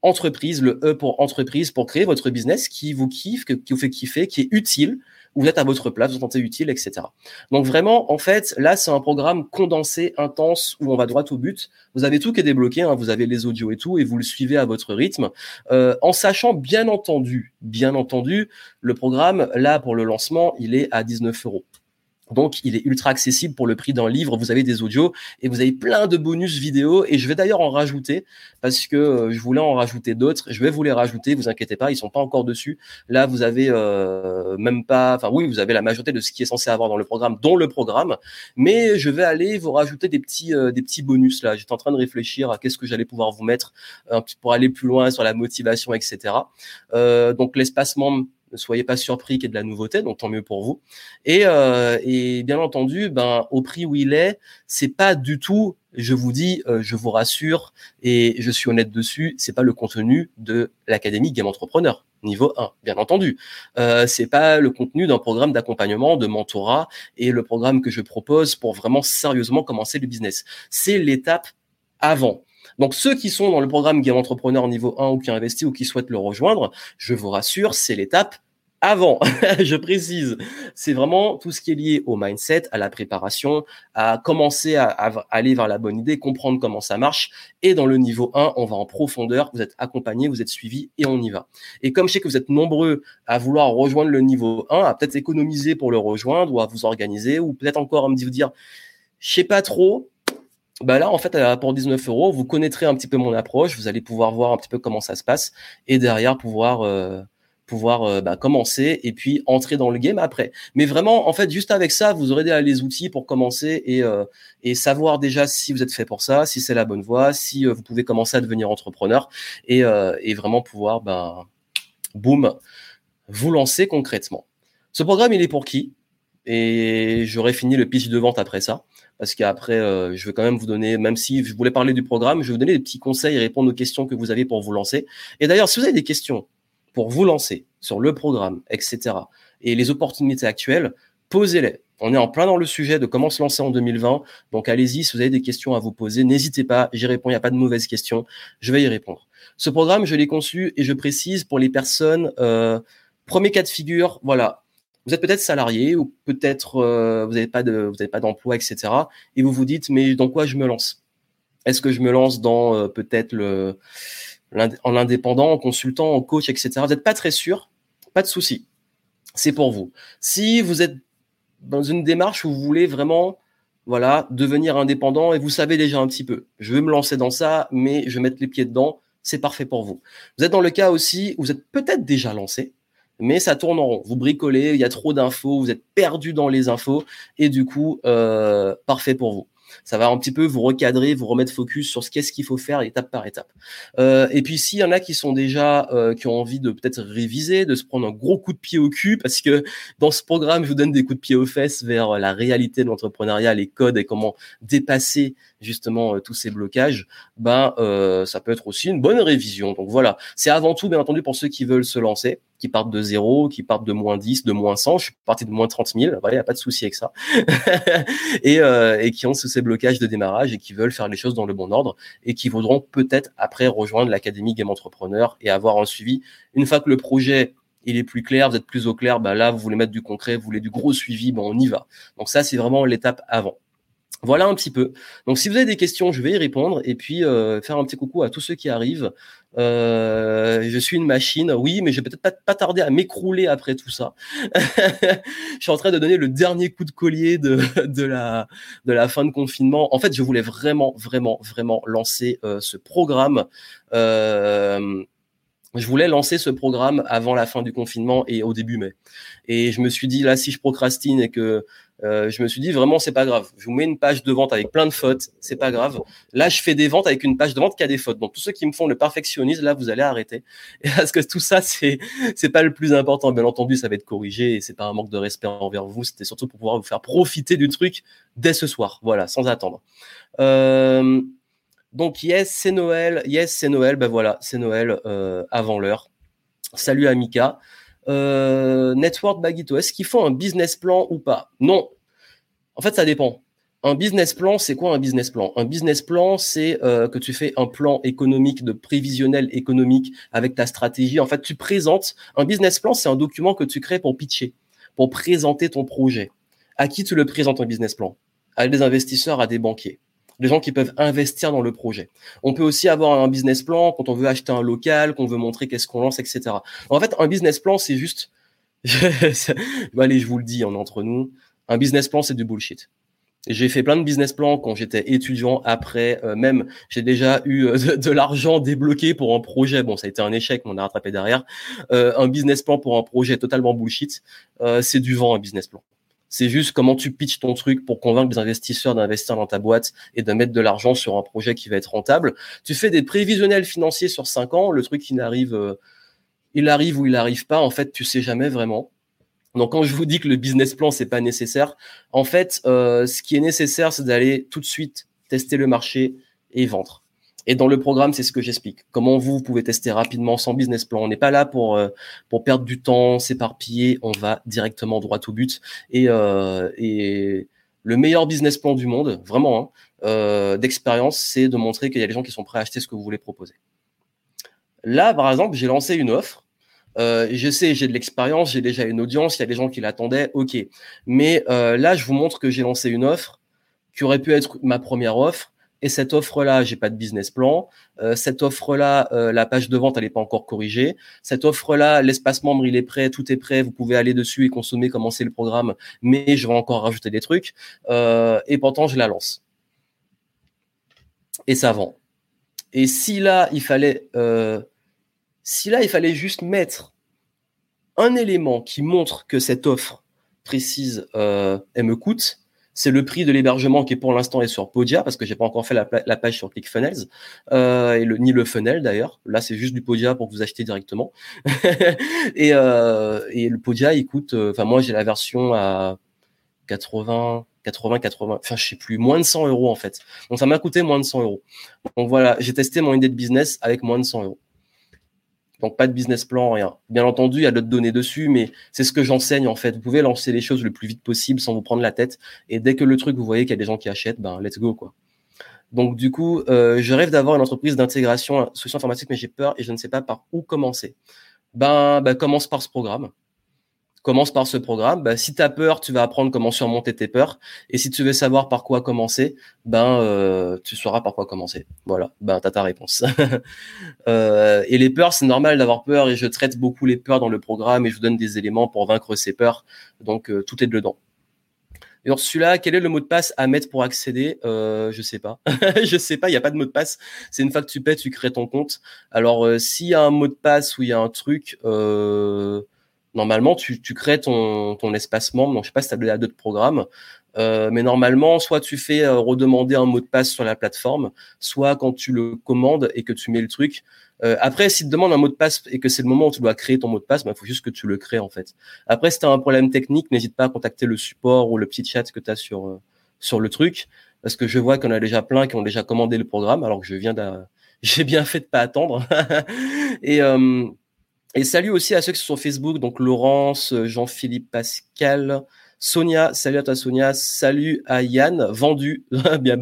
entreprise, le E pour entreprise, pour créer votre business qui vous kiffe, qui vous fait kiffer, qui est utile, vous êtes à votre place, vous vous sentez utile, etc. Donc vraiment, en fait, là, c'est un programme condensé, intense, où on va droit au but. Vous avez tout qui est débloqué, hein, vous avez les audios et tout, et vous le suivez à votre rythme, euh, en sachant bien entendu, bien entendu, le programme, là, pour le lancement, il est à 19 euros. Donc, il est ultra accessible pour le prix d'un livre. Vous avez des audios et vous avez plein de bonus vidéo. Et je vais d'ailleurs en rajouter parce que euh, je voulais en rajouter d'autres. Je vais vous les rajouter. Vous inquiétez pas, ils sont pas encore dessus. Là, vous avez euh, même pas. Enfin, oui, vous avez la majorité de ce qui est censé avoir dans le programme, dont le programme. Mais je vais aller vous rajouter des petits, euh, des petits bonus. Là, j'étais en train de réfléchir à qu'est-ce que j'allais pouvoir vous mettre pour aller plus loin sur la motivation, etc. donc, l'espacement ne soyez pas surpris qu'il y ait de la nouveauté, donc tant mieux pour vous. Et, euh, bien entendu, ben au prix où il est, c'est pas du tout. Je vous dis, euh, je vous rassure et je suis honnête dessus, c'est pas le contenu de l'académie Game Entrepreneur niveau 1, bien entendu. Euh, c'est pas le contenu d'un programme d'accompagnement, de mentorat et le programme que je propose pour vraiment sérieusement commencer le business. C'est l'étape avant. Donc ceux qui sont dans le programme Game Entrepreneur niveau 1 ou qui ont investi ou qui souhaitent le rejoindre, je vous rassure, c'est l'étape avant, je précise, c'est vraiment tout ce qui est lié au mindset, à la préparation, à commencer à, aller vers la bonne idée, comprendre comment ça marche. Et dans le niveau 1, on va en profondeur, vous êtes accompagné, vous êtes suivi et on y va. Et comme je sais que vous êtes nombreux à vouloir rejoindre le niveau 1, à peut-être économiser pour le rejoindre ou à vous organiser ou peut-être encore à me dire, je sais pas trop, bah là, en fait, pour 19 euros, vous connaîtrez un petit peu mon approche, vous allez pouvoir voir un petit peu comment ça se passe et derrière pouvoir euh, pouvoir euh, bah, commencer et puis entrer dans le game après. Mais vraiment, en fait, juste avec ça, vous aurez déjà les outils pour commencer et, euh, et savoir déjà si vous êtes fait pour ça, si c'est la bonne voie, si vous pouvez commencer à devenir entrepreneur et, et vraiment pouvoir, ben, boum, vous lancer concrètement. Ce programme, il est pour qui? Et j'aurai fini le pitch de vente après ça parce qu'après, euh, je vais quand même vous donner, même si je voulais parler du programme, je vais vous donner des petits conseils et répondre aux questions que vous avez pour vous lancer. Et d'ailleurs, si vous avez des questions pour vous lancer sur le programme, etc., et les opportunités actuelles, posez-les. On est en plein dans le sujet de comment se lancer en 2020. Donc allez-y, si vous avez des questions à vous poser, n'hésitez pas, j'y réponds, il n'y a pas de mauvaises questions, je vais y répondre. Ce programme, je l'ai conçu et je précise pour les personnes, euh, premier cas de figure, voilà, vous êtes peut-être salarié ou peut-être euh, vous n'avez pas d'emploi, etc. Et vous vous dites mais dans quoi je me lance? Est-ce que je me lance dans euh, peut-être le en indépendant, en consultant, en coach, etc. Vous n'êtes pas très sûr Pas de souci, c'est pour vous. Si vous êtes dans une démarche où vous voulez vraiment voilà devenir indépendant et vous savez déjà un petit peu, je vais me lancer dans ça, mais je vais mettre les pieds dedans, c'est parfait pour vous. Vous êtes dans le cas aussi où vous êtes peut-être déjà lancé, mais ça tourne en rond. Vous bricolez, il y a trop d'infos, vous êtes perdu dans les infos, et du coup, euh, parfait pour vous. Ça va un petit peu vous recadrer, vous remettre focus sur ce qu'est-ce qu'il faut faire étape par étape. Euh, et puis s'il y en a qui sont déjà euh, qui ont envie de peut-être réviser, de se prendre un gros coup de pied au cul, parce que dans ce programme, je vous donne des coups de pied aux fesses vers la réalité de l'entrepreneuriat, les codes et comment dépasser justement tous ces blocages, ben ça peut être aussi une bonne révision. Donc voilà, c'est avant tout bien entendu pour ceux qui veulent se lancer, qui partent de zéro, qui partent de moins 10, de moins 100. Je suis parti de moins 30 000. Il n'y a pas de souci avec ça. et, euh, et qui ont ces blocages de démarrage et qui veulent faire les choses dans le bon ordre et qui voudront peut-être après rejoindre l'académie Game Entrepreneur et avoir un suivi. Une fois que le projet il est plus clair, vous êtes plus au clair, ben là, vous voulez mettre du concret, vous voulez du gros suivi, ben on y va. Donc ça, c'est vraiment l'étape avant. Voilà un petit peu. Donc, si vous avez des questions, je vais y répondre et puis euh, faire un petit coucou à tous ceux qui arrivent. Euh, je suis une machine, oui, mais je vais peut-être pas, tarder à m'écrouler après tout ça. je suis en train de donner le dernier coup de collier de, de, la, de la fin de confinement. En fait, je voulais vraiment, vraiment, vraiment lancer euh, ce programme. je voulais lancer ce programme avant la fin du confinement et au début mai. Et je me suis dit, là, si je procrastine et que euh, je me suis dit vraiment c'est pas grave. Je vous mets une page de vente avec plein de fautes, c'est pas grave. Là, je fais des ventes avec une page de vente qui a des fautes. Donc tous ceux qui me font le perfectionnisme, là, vous allez arrêter. Parce que tout ça, c'est c'est pas le plus important. Bien entendu, ça va être corrigé et c'est pas un manque de respect envers vous. C'était surtout pour pouvoir vous faire profiter du truc dès ce soir. Voilà, sans attendre. Euh, donc yes, c'est Noël. Yes, c'est Noël. Ben voilà, c'est Noël euh, avant l'heure. Salut Amika. Network Bagito, est-ce qu'ils font un business plan ou pas? Non. En fait, ça dépend. Un business plan, c'est quoi un business plan? Un business plan, c'est que tu fais un plan économique, de prévisionnel économique avec ta stratégie. En fait, tu présentes. Un business plan, c'est un document que tu crées pour pitcher, pour présenter ton projet. À qui tu le présentes un business plan? À des investisseurs, à des banquiers des gens qui peuvent investir dans le projet. On peut aussi avoir un business plan quand on veut acheter un local, qu'on veut montrer qu'est-ce qu'on lance, etc. En fait, un business plan, c'est juste, allez, je vous le dis, en entre nous, un business plan, c'est du bullshit. J'ai fait plein de business plans quand j'étais étudiant. Après, euh, même, j'ai déjà eu euh, de, l'argent débloqué pour un projet. Bon, ça a été un échec, mais on a rattrapé derrière. Euh, un business plan pour un projet totalement bullshit, c'est du vent, un business plan. C'est juste comment tu pitches ton truc pour convaincre les investisseurs d'investir dans ta boîte et de mettre de l'argent sur un projet qui va être rentable. Tu fais des prévisionnels financiers sur cinq ans, le truc il arrive, euh, il arrive ou il arrive pas. En fait, tu sais jamais vraiment. Donc quand je vous dis que le business plan c'est pas nécessaire, en fait, euh, ce qui est nécessaire c'est d'aller tout de suite tester le marché et vendre. Et dans le programme, c'est ce que j'explique. Comment vous, pouvez tester rapidement sans business plan. On n'est pas là pour euh, pour perdre du temps, s'éparpiller. On va directement droit au but. Et, euh, et le meilleur business plan du monde, vraiment, hein, euh, d'expérience, c'est de montrer qu'il y a des gens qui sont prêts à acheter ce que vous voulez proposer. Là, par exemple, j'ai lancé une offre. Euh, je sais, j'ai de l'expérience, j'ai déjà une audience, il y a des gens qui l'attendaient, ok. Mais euh, là, je vous montre que j'ai lancé une offre qui aurait pu être ma première offre, et cette offre-là, j'ai pas de business plan. Euh, cette offre-là, euh, la page de vente, elle n'est pas encore corrigée. Cette offre-là, l'espace membre, il est prêt, tout est prêt. Vous pouvez aller dessus et consommer, commencer le programme. Mais je vais encore rajouter des trucs. Euh, et pourtant, je la lance. Et ça vend. Et si là, il fallait, si là, il fallait juste mettre un élément qui montre que cette offre précise, elle me coûte, c'est le prix de l'hébergement qui pour l'instant est sur Podia parce que j'ai pas encore fait la, page sur ClickFunnels euh, et ni le funnel d'ailleurs. Là c'est juste du Podia pour que vous achetez directement. et, euh, et le Podia il coûte, euh, enfin moi j'ai la version à 80, 80, 80, enfin je sais plus, moins de 100 euros en fait. Donc ça m'a coûté moins de 100 euros. Donc voilà, j'ai testé mon idée de business avec moins de 100 euros. Donc pas de business plan, rien. Bien entendu, il y a d'autres données dessus, mais c'est ce que j'enseigne en fait. Vous pouvez lancer les choses le plus vite possible sans vous prendre la tête. Et dès que le truc, vous voyez qu'il y a des gens qui achètent, ben let's go quoi. Donc du coup, euh, je rêve d'avoir une entreprise d'intégration solution informatique, mais j'ai peur et je ne sais pas par où commencer. Ben, ben commence par ce programme commence par ce programme. Bah, si tu as peur, tu vas apprendre comment surmonter tes peurs. Et si tu veux savoir par quoi commencer, ben euh, tu sauras par quoi commencer. Voilà, ben tu as ta réponse. euh, et les peurs, c'est normal d'avoir peur et je traite beaucoup les peurs dans le programme et je vous donne des éléments pour vaincre ces peurs. Donc euh, tout est dedans. Et Ursula, quel est le mot de passe à mettre pour accéder? Euh, Je sais pas. je sais pas, il n'y a pas de mot de passe. C'est une fois que tu paies, tu crées ton compte. Alors, euh, s'il y a un mot de passe ou il y a un truc, euh, normalement, tu, crées ton, ton espace membre. Donc, je sais pas si tu as d'autres programmes. Euh, mais normalement, soit tu fais euh, redemander un mot de passe sur la plateforme, soit quand tu le commandes et que tu mets le truc. Euh, après, si tu demandes un mot de passe et que c'est le moment où tu dois créer ton mot de passe, il bah, faut juste que tu le crées en fait. Après, si tu as un problème technique, n'hésite pas à contacter le support ou le petit chat que tu as sur, sur le truc. Parce que je vois qu'on a déjà plein qui ont déjà commandé le programme, alors que je viens. J'ai bien fait de pas attendre. et, et salut aussi à ceux qui sont sur Facebook, donc Laurence, euh, Jean-Philippe Pascal, Sonia, salut à toi Sonia, salut à Yann, vendu, bien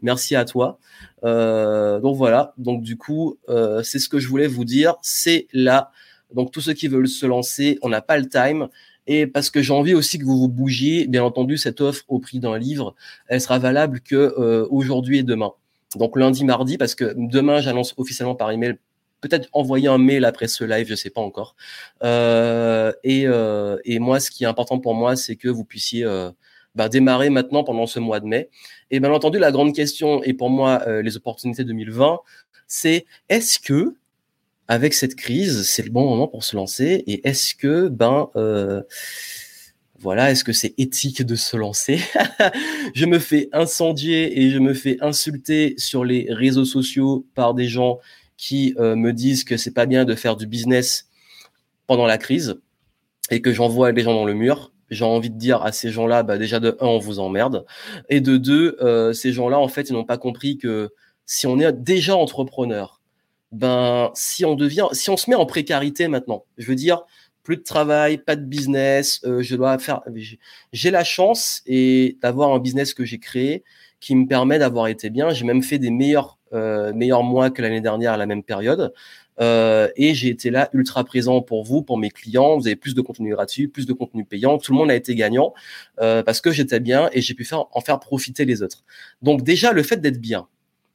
merci à toi. Euh, donc voilà, donc du coup, euh, c'est ce que je voulais vous dire, c'est là. Donc tous ceux qui veulent se lancer, on n'a pas le time. Et parce que j'ai envie aussi que vous vous bougiez, bien entendu, cette offre au prix d'un livre, elle sera valable que aujourd'hui et demain. Donc lundi, mardi, parce que demain, j'annonce officiellement par email peut-être envoyer un mail après ce live, je sais pas encore. Euh, et, euh, et, moi, ce qui est important pour moi, c'est que vous puissiez euh, bah, démarrer maintenant pendant ce mois de mai. Et bien entendu, la grande question, et pour moi, les opportunités 2020, c'est est-ce que avec cette crise, c'est le bon moment pour se lancer? Et est-ce que ben voilà, est-ce que c'est éthique de se lancer? Je me fais incendier et je me fais insulter sur les réseaux sociaux par des gens qui euh, me disent que c'est pas bien de faire du business pendant la crise et que j'envoie les gens dans le mur. J'ai envie de dire à ces gens-là, bah déjà de un, on vous emmerde, et de deux, euh, ces gens-là, en fait, ils n'ont pas compris que si on est déjà entrepreneur, ben si on devient, si on se met en précarité maintenant, je veux dire, plus de travail, pas de business. Euh, je dois faire. J'ai la chance et d'avoir un business que j'ai créé qui me permet d'avoir été bien. J'ai même fait des meilleurs meilleurs mois que l'année dernière à la même période. Euh, et j'ai été là ultra présent pour vous, pour mes clients. Vous avez plus de contenu gratuit, plus de contenu payant. Tout le monde a été gagnant euh, parce que j'étais bien et j'ai pu faire, en faire profiter les autres. Donc déjà, le fait d'être bien,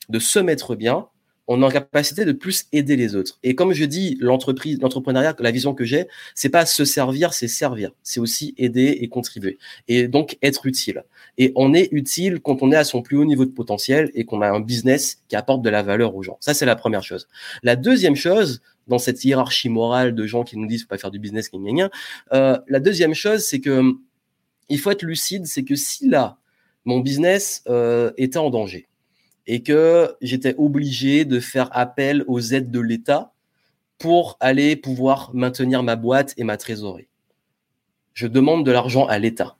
de se mettre bien, on est en capacité de plus aider les autres. Et comme je dis, l'entreprise, l'entrepreneuriat, la vision que j'ai, c'est pas se servir, c'est servir. C'est aussi aider et contribuer. Et donc être utile. Et on est utile quand on est à son plus haut niveau de potentiel et qu'on a un business qui apporte de la valeur aux gens. Ça, c'est la première chose. La deuxième chose, dans cette hiérarchie morale de gens qui nous disent faut pas faire du business, gna, gna, euh, la deuxième chose, c'est que il faut être lucide, c'est que si là, mon business euh, était en danger, et que j'étais obligé de faire appel aux aides de l'État pour aller pouvoir maintenir ma boîte et ma trésorerie. Je demande de l'argent à l'État.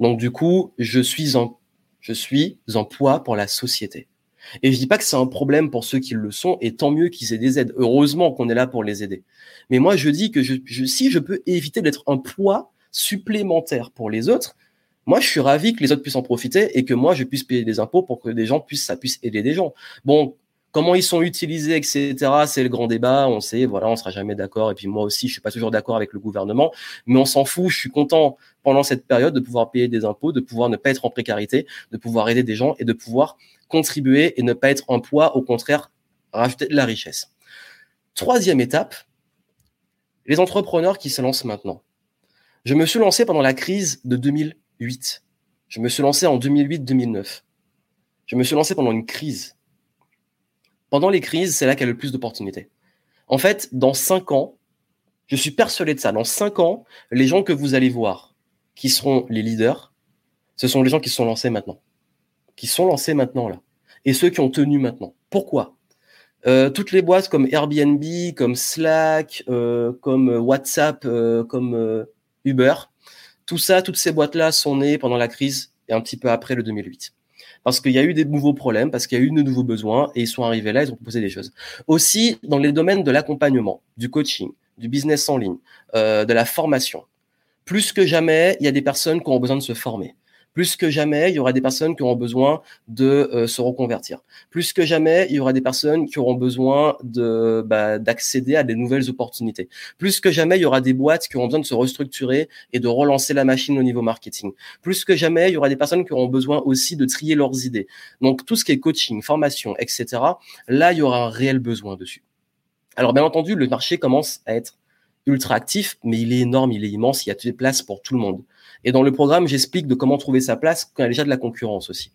Donc du coup, je suis en je suis en poids pour la société. Et je dis pas que c'est un problème pour ceux qui le sont, et tant mieux qu'ils aient des aides. Heureusement qu'on est là pour les aider. Mais moi, je dis que je, si je peux éviter d'être un poids supplémentaire pour les autres, moi, je suis ravi que les autres puissent en profiter et que moi, je puisse payer des impôts pour que des gens puissent, ça puisse aider des gens. Bon, comment ils sont utilisés, etc. C'est le grand débat. On sait, voilà, on sera jamais d'accord. Et puis moi aussi, je suis pas toujours d'accord avec le gouvernement, mais on s'en fout. Je suis content pendant cette période de pouvoir payer des impôts, de pouvoir ne pas être en précarité, de pouvoir aider des gens et de pouvoir contribuer et ne pas être un poids, au contraire, rajouter de la richesse. Troisième étape, les entrepreneurs qui se lancent maintenant. Je me suis lancé pendant la crise de 2000 je me suis lancé en 2008-2009. Je me suis lancé pendant une crise. Pendant les crises, c'est là qu'il y a le plus d'opportunités. En fait, dans cinq ans, je suis persuadé de ça. Dans cinq ans, les gens que vous allez voir, qui seront les leaders, ce sont les gens qui sont lancés maintenant. Qui sont lancés maintenant, là. Et ceux qui ont tenu maintenant. Pourquoi? Euh, toutes les boîtes comme Airbnb, comme Slack, euh, comme WhatsApp, euh, comme Uber, tout ça, toutes ces boîtes-là sont nées pendant la crise et un petit peu après le 2008. Parce qu'il y a eu des nouveaux problèmes, parce qu'il y a eu de nouveaux besoins et ils sont arrivés là, ils ont proposé des choses. Aussi, dans les domaines de l'accompagnement, du coaching, du business en ligne, euh, de la formation, plus que jamais, il y a des personnes qui ont besoin de se former. Plus que jamais, il y aura des personnes qui auront besoin de euh, se reconvertir. Plus que jamais, il y aura des personnes qui auront besoin bah, d'accéder à des nouvelles opportunités. Plus que jamais, il y aura des boîtes qui auront besoin de se restructurer et de relancer la machine au niveau marketing. Plus que jamais, il y aura des personnes qui auront besoin aussi de trier leurs idées. Donc tout ce qui est coaching, formation, etc. Là, il y aura un réel besoin dessus. Alors bien entendu, le marché commence à être ultra actif, mais il est énorme, il est immense, il y a les places pour tout le monde. Et dans le programme, j'explique de comment trouver sa place quand il y a déjà de la concurrence aussi.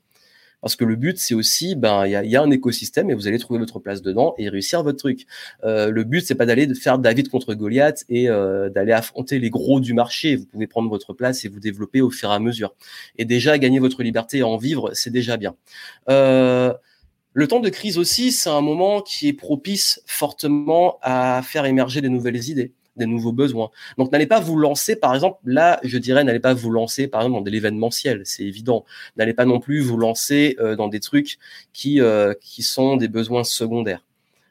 Parce que le but, c'est aussi, ben, il y a, y a, un écosystème et vous allez trouver votre place dedans et réussir votre truc. Euh, le but, c'est pas d'aller faire David contre Goliath et euh, d'aller affronter les gros du marché. Vous pouvez prendre votre place et vous développer au fur et à mesure. Et déjà, gagner votre liberté et en vivre, c'est déjà bien. Euh, le temps de crise aussi, c'est un moment qui est propice fortement à faire émerger des nouvelles idées des nouveaux besoins. Donc n'allez pas vous lancer, par exemple, là, je dirais, n'allez pas vous lancer, par exemple, dans de l'événementiel, c'est évident. N'allez pas non plus vous lancer euh, dans des trucs qui euh, qui sont des besoins secondaires.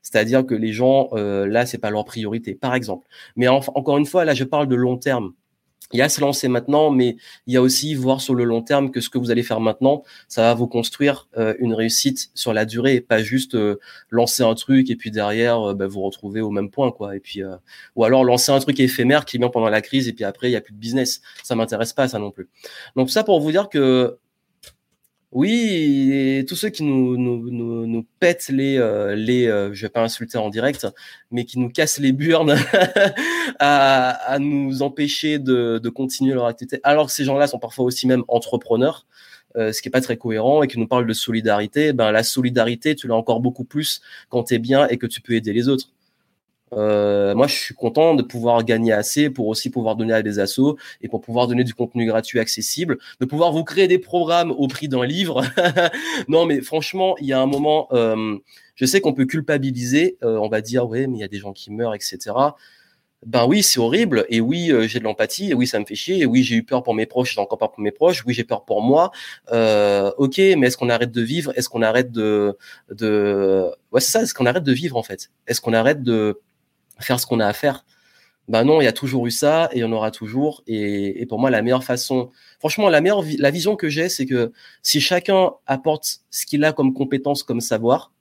C'est-à-dire que les gens, euh, là, c'est pas leur priorité, par exemple. Mais encore une fois, là, je parle de long terme il y a se lancer maintenant, mais il y a aussi voir sur le long terme que ce que vous allez faire maintenant, ça va vous construire euh, une réussite sur la durée, pas juste euh, lancer un truc et puis derrière euh, bah, vous retrouver au même point, quoi. Et puis ou alors lancer un truc éphémère qui vient pendant la crise et puis après il y a plus de business. Ça m'intéresse pas ça non plus. Donc ça pour vous dire que oui, et tous ceux qui nous, nous, nous, nous pètent les, euh, les euh, je vais pas insulter en direct, mais qui nous cassent les burnes à, à, nous empêcher de, de, continuer leur activité, alors que ces gens-là sont parfois aussi même entrepreneurs, euh, ce qui est pas très cohérent, et qui nous parlent de solidarité, ben la solidarité, tu l'as encore beaucoup plus quand tu es bien et que tu peux aider les autres. Euh, moi, je suis content de pouvoir gagner assez pour aussi pouvoir donner à des assos et pour pouvoir donner du contenu gratuit accessible, de pouvoir vous créer des programmes au prix d'un livre. non, mais franchement, il y a un moment, euh, je sais qu'on peut culpabiliser, euh, on va dire, ouais, mais il y a des gens qui meurent, etc. Ben oui, c'est horrible, et oui, euh, j'ai de l'empathie, et oui, ça me fait chier, et oui, j'ai eu peur pour mes proches, j'ai encore peur pour mes proches, oui, j'ai peur pour moi. Euh, ok, mais est-ce qu'on arrête de vivre? Est-ce qu'on arrête de, de, ouais, c'est ça. Est-ce qu'on arrête de vivre en fait? Est-ce qu'on arrête de faire ce qu'on a à faire. Ben non, il y a toujours eu ça et il y en aura toujours. Et, pour moi, la meilleure façon, franchement, la meilleure, vision que j'ai, c'est que si chacun apporte ce qu'il a comme compétence, comme savoir,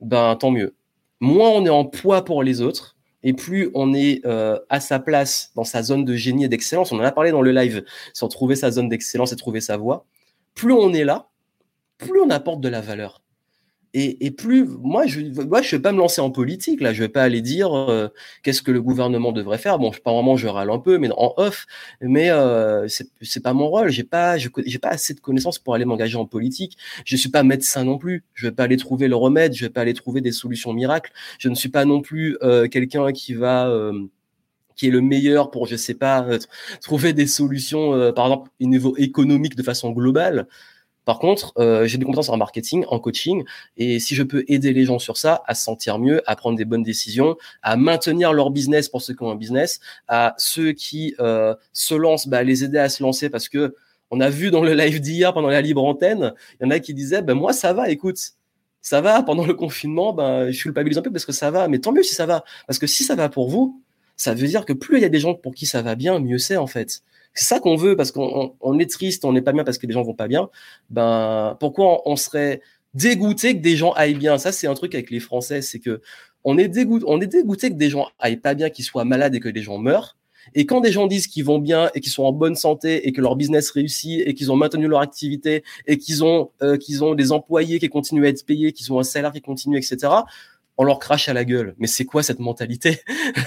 ben tant mieux. Moins on est en poids pour les autres, et plus on est euh, à sa place dans sa zone de génie et d'excellence. On en a parlé dans le live sur trouver sa zone d'excellence et trouver sa voie. Plus on est là, plus on apporte de la valeur. Et, plus, moi, je ne moi, je vais pas me lancer en politique, là. Je vais pas aller dire euh, qu'est-ce que le gouvernement devrait faire. Bon, pas vraiment, je râle un peu, mais en off. Mais euh, c'est pas mon rôle. J'ai pas, j'ai pas assez de connaissances pour aller m'engager en politique. Je suis pas médecin non plus. Je vais pas aller trouver le remède. Je vais pas aller trouver des solutions miracles. Je ne suis pas non plus euh, quelqu'un qui va euh, qui est le meilleur pour, je sais pas, trouver des solutions, par exemple, au niveau économique de façon globale. Par contre, euh, j'ai des compétences en marketing, en coaching, et si je peux aider les gens sur ça, à se sentir mieux, à prendre des bonnes décisions, à maintenir leur business pour ceux qui ont un business, à ceux qui euh, se lancent, bah, les aider à se lancer parce que on a vu dans le live d'hier pendant la libre antenne, il y en a qui disaient, ben moi ça va, écoute, ça va pendant le confinement, ben je culpabilise un peu parce que ça va, mais tant mieux si ça va, parce que si ça va pour vous, ça veut dire que plus il y a des gens pour qui ça va bien, mieux c'est en fait. C'est ça qu'on veut parce qu'on est triste, on n'est pas bien parce que les gens vont pas bien. Ben pourquoi on, serait dégoûté que des gens aillent bien? Ça c'est un truc avec les Français, c'est que on est dégoûté, on est dégoûté que des gens aillent pas bien, qu'ils soient malades et que des gens meurent. Et quand des gens disent qu'ils vont bien et qu'ils sont en bonne santé et que leur business réussit et qu'ils ont maintenu leur activité et qu'ils ont euh, qu'ils ont des employés qui continuent à être payés, qu'ils ont un salaire qui continue, etc on leur crache à la gueule. Mais c'est quoi cette mentalité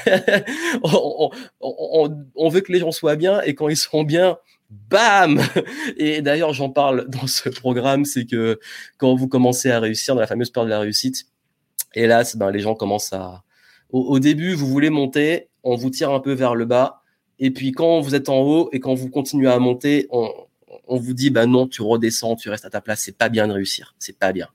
on, veut que les gens soient bien et quand ils seront bien, bam Et d'ailleurs, j'en parle dans ce programme, c'est que quand vous commencez à réussir dans la fameuse peur de la réussite, hélas, ben, les gens commencent à... Au, début, vous voulez monter, on vous tire un peu vers le bas, et puis quand vous êtes en haut et quand vous continuez à monter, on, on vous dit bah non, tu redescends, tu restes à ta place, c'est pas bien de réussir, c'est pas bien.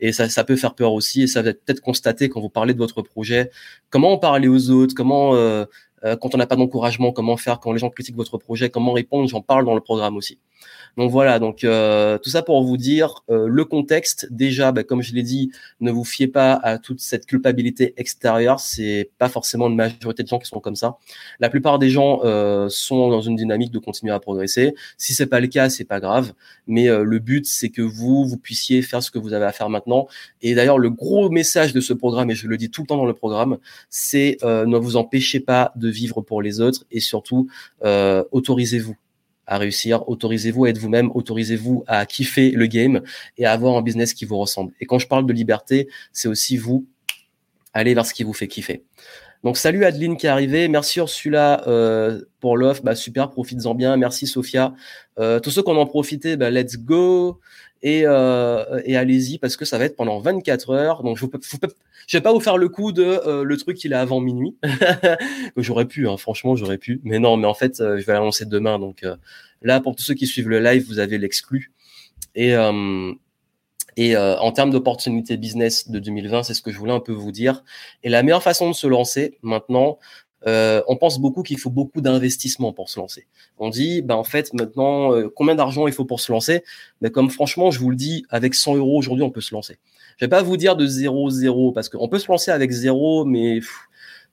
Et ça, ça peut faire peur aussi, et ça va peut-être constater quand vous parlez de votre projet, comment en parler aux autres, comment euh, euh, quand on n'a pas d'encouragement, comment faire? Quand les gens critiquent votre projet, comment répondre, j'en parle dans le programme aussi. Donc voilà, donc euh, tout ça pour vous dire euh, le contexte. Déjà, bah, comme je l'ai dit, ne vous fiez pas à toute cette culpabilité extérieure. C'est pas forcément une majorité de gens qui sont comme ça. La plupart des gens euh, sont dans une dynamique de continuer à progresser. Si c'est pas le cas, c'est pas grave. Mais le but, c'est que vous, vous puissiez faire ce que vous avez à faire maintenant. Et d'ailleurs, le gros message de ce programme, et je le dis tout le temps dans le programme, c'est ne vous empêchez pas de vivre pour les autres et surtout autorisez-vous à réussir. Autorisez-vous à être vous-même, autorisez-vous à kiffer le game et à avoir un business qui vous ressemble. Et quand je parle de liberté, c'est aussi vous aller vers ce qui vous fait kiffer. Donc salut Adeline qui est arrivée, merci Ursula euh, pour l'offre, bah, super, profites-en bien, merci Sophia. Euh, tous ceux qui en profité, bah, let's go et, euh, et allez-y parce que ça va être pendant 24 heures. Donc je ne vais pas vous faire le coup de euh, le truc il est avant minuit. j'aurais pu, hein, franchement j'aurais pu, mais non, mais en fait euh, je vais l'annoncer demain. Donc euh, là pour tous ceux qui suivent le live, vous avez l'exclu et et en termes d'opportunités business de 2020, c'est ce que je voulais un peu vous dire. Et la meilleure façon de se lancer maintenant, euh, on pense beaucoup qu'il faut beaucoup d'investissement pour se lancer. On dit, bah en fait, maintenant, euh, combien d'argent il faut pour se lancer? Mais comme franchement, je vous le dis, avec 100 euros aujourd'hui, on peut se lancer. Je vais pas vous dire de 0, 0, parce qu'on peut se lancer avec 0, mais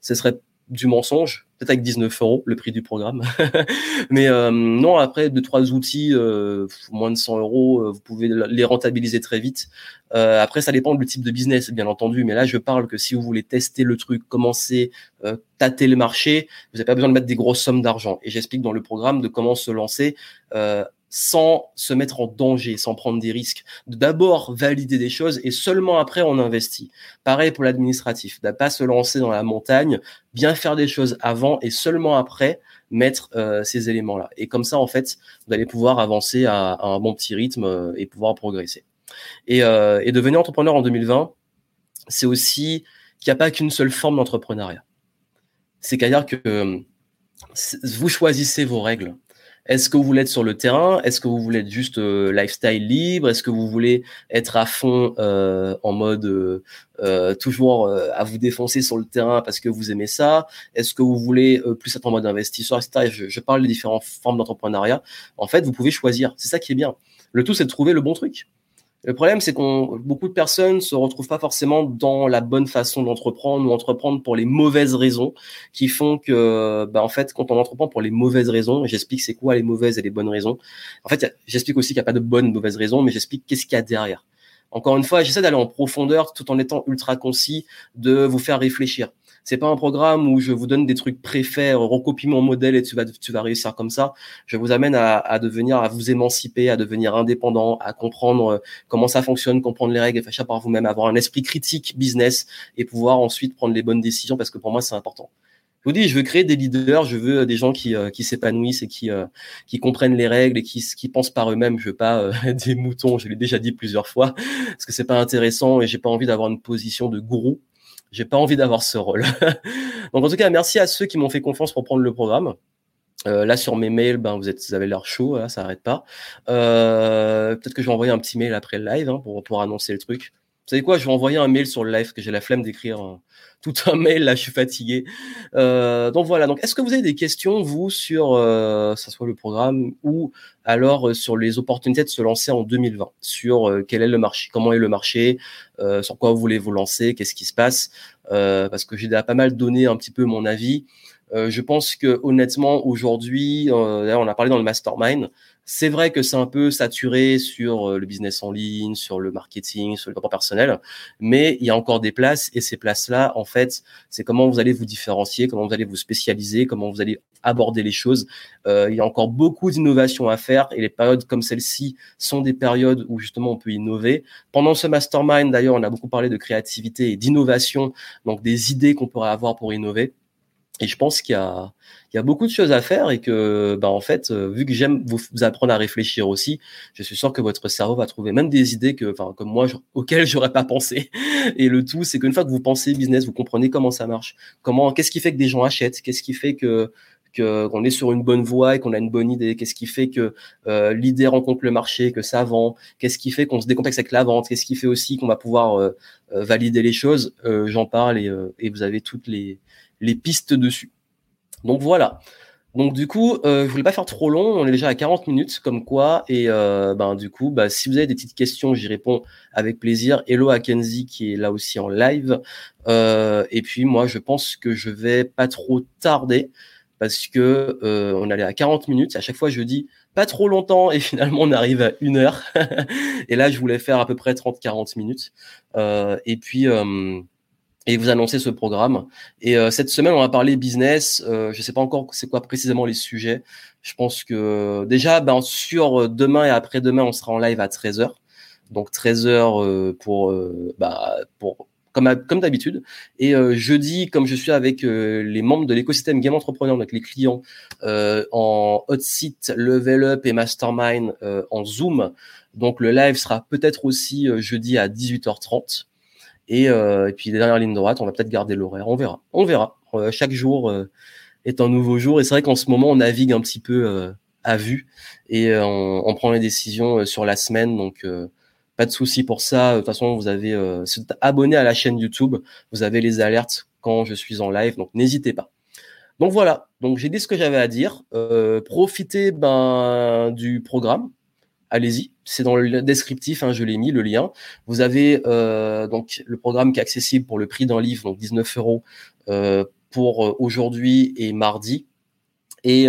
ce serait du mensonge, peut-être avec 19 euros le prix du programme. Mais euh, non, après deux trois outils, euh, moins de 100 euros, euh, vous pouvez les rentabiliser très vite. après, ça dépend du type de business, bien entendu. Mais là, je parle que si vous voulez tester le truc, commencer, tâter le marché, vous n'avez pas besoin de mettre des grosses sommes d'argent. Et j'explique dans le programme de comment se lancer sans se mettre en danger, sans prendre des risques. D'abord valider des choses et seulement après on investit. Pareil pour l'administratif, de pas se lancer dans la montagne, bien faire des choses avant et seulement après mettre euh, ces éléments-là. Et comme ça, en fait, vous allez pouvoir avancer à, un bon petit rythme euh, et pouvoir progresser. Et, euh, et devenir entrepreneur en 2020, c'est aussi qu'il n'y a pas qu'une seule forme d'entrepreneuriat. C'est qu'à dire que vous choisissez vos règles. Est-ce que vous voulez être sur le terrain? Est-ce que vous voulez être juste euh, lifestyle libre? Est-ce que vous voulez être à fond euh, en mode euh, toujours à vous défoncer sur le terrain parce que vous aimez ça? Est-ce que vous voulez plus être en mode investisseur, etc. Je, je parle des différentes formes d'entrepreneuriat. En fait, vous pouvez choisir. C'est ça qui est bien. Le tout, c'est de trouver le bon truc. Le problème, c'est qu'on beaucoup de personnes se retrouvent pas forcément dans la bonne façon d'entreprendre ou entreprendre pour les mauvaises raisons qui font que, bah, en fait, quand on entreprend pour les mauvaises raisons, j'explique c'est quoi les mauvaises et les bonnes raisons. En fait, j'explique aussi qu'il n'y a pas de bonnes ou mauvaises raisons, mais j'explique qu'est-ce qu'il y a derrière. Encore une fois, j'essaie d'aller en profondeur tout en étant ultra concis, de vous faire réfléchir. C'est pas un programme où je vous donne des trucs préfaits, recopie mon modèle et tu vas, tu vas réussir comme ça. Je vous amène à, à devenir, à vous émanciper, à devenir indépendant, à comprendre euh, comment ça fonctionne, comprendre les règles, faire par vous-même, avoir un esprit critique business et pouvoir ensuite prendre les bonnes décisions parce que pour moi, c'est important. Je vous dis, je veux créer des leaders, je veux des gens qui, euh, qui s'épanouissent et qui, euh, qui comprennent les règles et qui, qui pensent par eux-mêmes. Je veux pas des moutons, je l'ai déjà dit plusieurs fois, parce que c'est pas intéressant et j'ai pas envie d'avoir une position de gourou j'ai pas envie d'avoir ce rôle. Donc en tout cas, merci à ceux qui m'ont fait confiance pour prendre le programme. Euh, là sur mes mails, ben vous êtes, vous avez l'air chaud, hein, ça arrête pas. Euh, Peut-être que je vais envoyer un petit mail après le live hein, pour pour annoncer le truc. Vous savez quoi Je vais envoyer un mail sur le live que j'ai la flemme d'écrire euh, tout un mail. Là, je suis fatigué. Euh, donc voilà. Donc, est-ce que vous avez des questions vous sur, euh, ça soit le programme ou alors euh, sur les opportunités de se lancer en 2020, sur euh, quel est le marché, comment est le marché, sur quoi vous voulez vous lancer, qu'est-ce qui se passe? Parce que j'ai déjà pas mal donné un petit peu mon avis. je pense que honnêtement aujourd'hui, on a parlé dans le mastermind. C'est vrai que c'est un peu saturé sur euh, le business en ligne, sur le marketing, sur le développement personnel, mais il y a encore des places et ces places-là, en fait, c'est comment vous allez vous différencier, comment vous allez vous spécialiser, comment vous allez aborder les choses. Euh, il y a encore beaucoup d'innovations à faire et les périodes comme celle-ci sont des périodes où justement on peut innover. Pendant ce mastermind, d'ailleurs, on a beaucoup parlé de créativité et d'innovation, donc des idées qu'on pourrait avoir pour innover. Et je pense qu'il y a, il y a beaucoup de choses à faire et que, bah, en fait, euh, vu que j'aime vous, apprendre à réfléchir aussi, je suis sûr que votre cerveau va trouver même des idées que, enfin, comme moi, auxquelles j'aurais pas pensé. Et le tout, c'est qu'une fois que vous pensez business, vous comprenez comment ça marche, comment, qu'est-ce qui fait que des gens achètent, qu'est-ce qui fait que qu'on est sur une bonne voie et qu'on a une bonne idée? Qu'est-ce qui fait que euh, l'idée rencontre le marché, que ça vend? Qu'est-ce qui fait qu'on se décomplexe avec la vente? Qu'est-ce qui fait aussi qu'on va pouvoir euh, valider les choses? J'en parle et, et, vous avez toutes les, les pistes dessus. Donc voilà. Donc du coup, euh, je voulais pas faire trop long. On est déjà à 40 minutes, comme quoi. Et euh, ben du coup, bah, si vous avez des petites questions, j'y réponds avec plaisir. Hello à Kenzie qui est là aussi en live. Euh, et puis moi, je pense que je vais pas trop tarder parce que euh, on allait à 40 minutes. À chaque fois, je dis pas trop longtemps et finalement on arrive à une heure. et là, je voulais faire à peu près 30-40 minutes. Euh, et puis et vous annoncez ce programme. Et euh, cette semaine, on va parler business. Euh, je ne sais pas encore c'est quoi précisément les sujets. Je pense que déjà, ben, sur demain et après-demain, on sera en live à 13h. Donc 13h euh, pour, bah, pour comme, comme d'habitude. Et jeudi, comme je suis avec les membres de l'écosystème Game Entrepreneur, donc les clients, en hot seat, level up et mastermind en Zoom. Donc le live sera peut-être aussi jeudi à 18h30. Euh, et, puis les dernières lignes droites, on va peut-être garder l'horaire. On verra. On verra. Euh, chaque jour euh, est un nouveau jour. Et c'est vrai qu'en ce moment, on navigue un petit peu à vue et on, prend les décisions sur la semaine. Donc pas de souci pour ça. De toute façon, vous avez abonné à la chaîne YouTube. Vous avez les alertes quand je suis en live. Donc n'hésitez pas. Donc voilà. Donc j'ai dit ce que j'avais à dire. profitez ben, du programme allez-y. C'est dans le descriptif, hein, je l'ai mis, le lien. Vous avez euh, donc le programme qui est accessible pour le prix d'un livre, donc 19 euros euh, pour euh, aujourd'hui et mardi. Et,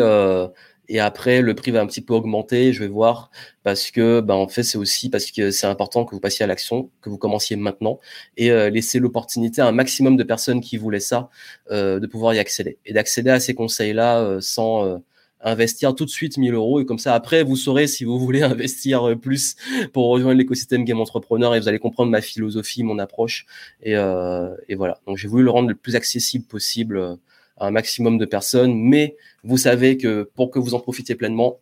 et après, le prix va un petit peu augmenter, je vais voir, parce que ben, en fait, c'est aussi parce que c'est important que vous passiez à l'action, que vous commenciez maintenant, et laisser l'opportunité à un maximum de personnes qui voulaient ça, de pouvoir y accéder. Et d'accéder à ces conseils-là sans investir tout de suite 1000 euros et comme ça après vous saurez si vous voulez investir euh, plus pour rejoindre l'écosystème game entrepreneur et vous allez comprendre ma philosophie, mon approche et, euh, et voilà. Donc j'ai voulu le rendre le plus accessible possible euh, à un maximum de personnes, mais vous savez que pour que vous en profitiez pleinement,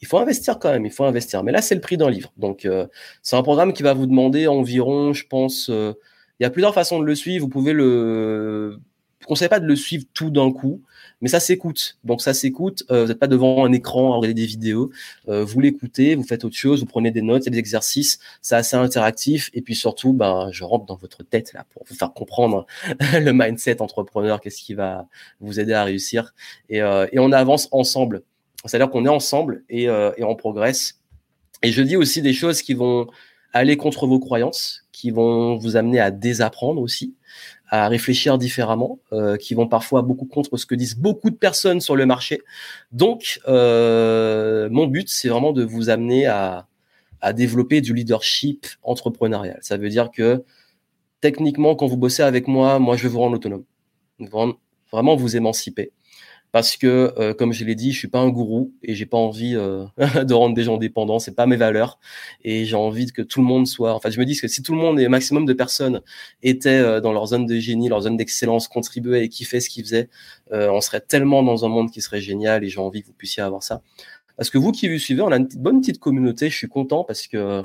il faut investir quand même, il faut investir. Mais là c'est le prix d'un livre, donc c'est un programme qui va vous demander environ, je pense, il y a plusieurs façons de le suivre. Vous pouvez le je conseille pas de le suivre tout d'un coup, mais ça s'écoute. Donc ça s'écoute. Euh, vous n'êtes pas devant un écran à regarder des vidéos. Euh, vous l'écoutez, vous faites autre chose, vous prenez des notes, il y a des exercices. C'est assez interactif. Et puis surtout, ben, je rentre dans votre tête là pour vous faire comprendre le mindset entrepreneur, qu'est-ce qui va vous aider à réussir. Et, euh, et on avance ensemble. C'est-à-dire qu'on est ensemble et, et on progresse. Et je dis aussi des choses qui vont aller contre vos croyances, qui vont vous amener à désapprendre aussi, à réfléchir différemment, euh, qui vont parfois beaucoup contre ce que disent beaucoup de personnes sur le marché. Donc, euh, mon but, c'est vraiment de vous amener à, à développer du leadership entrepreneurial. Ça veut dire que techniquement, quand vous bossez avec moi, moi, je vais vous rendre autonome, vraiment vous émanciper parce que, euh, comme je l'ai dit, je suis pas un gourou et j'ai pas envie euh, de rendre des gens dépendants. C'est pas mes valeurs et j'ai envie que tout le monde soit. Enfin, je me dis que si tout le monde et maximum de personnes étaient euh, dans leur zone de génie, leur zone d'excellence, contribuaient et kiffaient ce qu'ils faisaient, on serait tellement dans un monde qui serait génial et j'ai envie que vous puissiez avoir ça. Parce que vous qui vous suivez, on a une bonne petite communauté. Je suis content parce que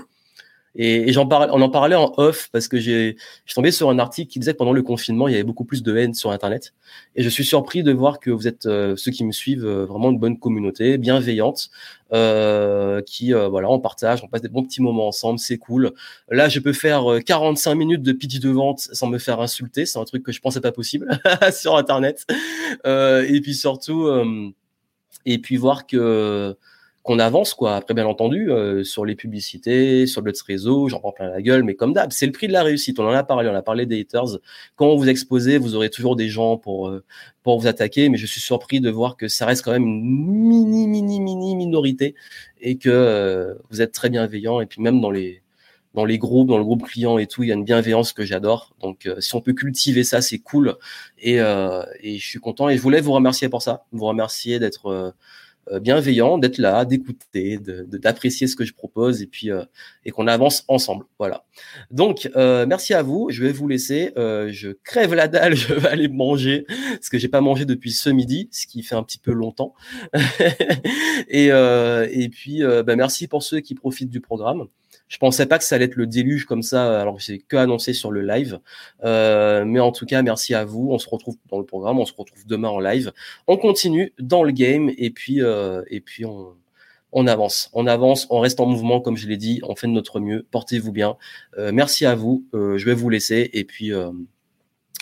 et, j'en parlais, on en parlait en off parce que j'ai, je tombé sur un article qui disait que pendant le confinement, il y avait beaucoup plus de haine sur Internet. Et je suis surpris de voir que vous êtes euh, ceux qui me suivent euh, vraiment une bonne communauté, bienveillante, euh, qui euh, voilà, on partage, on passe des bons petits moments ensemble, c'est cool. Là, je peux faire 45 minutes de pitch de vente sans me faire insulter, c'est un truc que je pensais pas possible sur Internet. et puis surtout, et puis voir que qu'on avance quoi. Après bien entendu euh, sur les publicités, sur le réseau, j'en prends plein la gueule, mais comme d'hab, c'est le prix de la réussite. On en a parlé, on a parlé des haters. Quand vous exposez, vous aurez toujours des gens pour euh, pour vous attaquer, mais je suis surpris de voir que ça reste quand même une mini mini mini minorité et que euh, vous êtes très bienveillant et puis même dans les dans les groupes, dans le groupe client et tout, il y a une bienveillance que j'adore. Donc, si on peut cultiver ça, c'est cool. Et, et je suis content. Et je voulais vous remercier pour ça, vous remercier d'être euh, bienveillant, d'être là, d'écouter, d'apprécier ce que je propose et puis euh, et qu'on avance ensemble. Voilà. Donc euh, merci à vous. Je vais vous laisser. je crève la dalle. Je vais aller manger parce que j'ai pas mangé depuis ce midi, ce qui fait un petit peu longtemps. et et puis bah, merci pour ceux qui profitent du programme. Je pensais pas que ça allait être le déluge comme ça, alors que c'est que annoncé sur le live. Euh, mais en tout cas, merci à vous. On se retrouve dans le programme. On se retrouve demain en live. On continue dans le game et puis euh, et puis on on avance, on avance, on reste en mouvement comme je l'ai dit, on fait de notre mieux. Portez-vous bien. Euh, merci à vous. je vais vous laisser et puis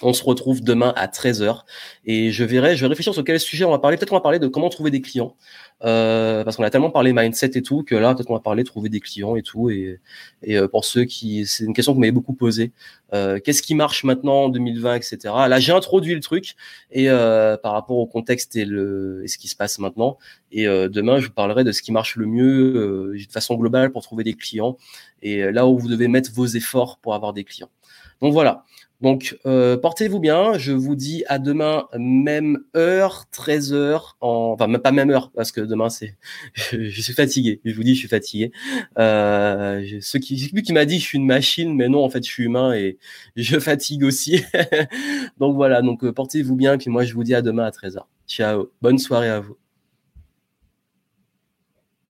on se retrouve demain à 13h et je verrai, je vais réfléchir sur quel sujet on va parler. Peut-être qu'on va parler de comment trouver des clients euh, parce qu'on a tellement parlé mindset et tout que là peut-être qu'on va parler de trouver des clients et tout et, et euh, pour ceux qui c'est une question que vous m'avez beaucoup posée. Euh, qu'est-ce qui marche maintenant en 2020 etc. Là j'ai introduit le truc et par rapport au contexte et le et ce qui se passe maintenant et demain je vous parlerai de ce qui marche le mieux de façon globale pour trouver des clients et là où vous devez mettre vos efforts pour avoir des clients. Donc voilà. Donc, euh, portez-vous bien. Je vous dis à demain, même heure, 13 heures. En... Enfin, pas même heure, parce que demain, c'est, je suis fatigué. Je vous dis, je suis fatigué. Euh, ce qui, lui qui m'a dit, je suis une machine, mais non, en fait, je suis humain et je fatigue aussi. donc voilà. Donc, euh, portez-vous bien. Puis moi, je vous dis à demain à 13 heures. Ciao. Bonne soirée à vous.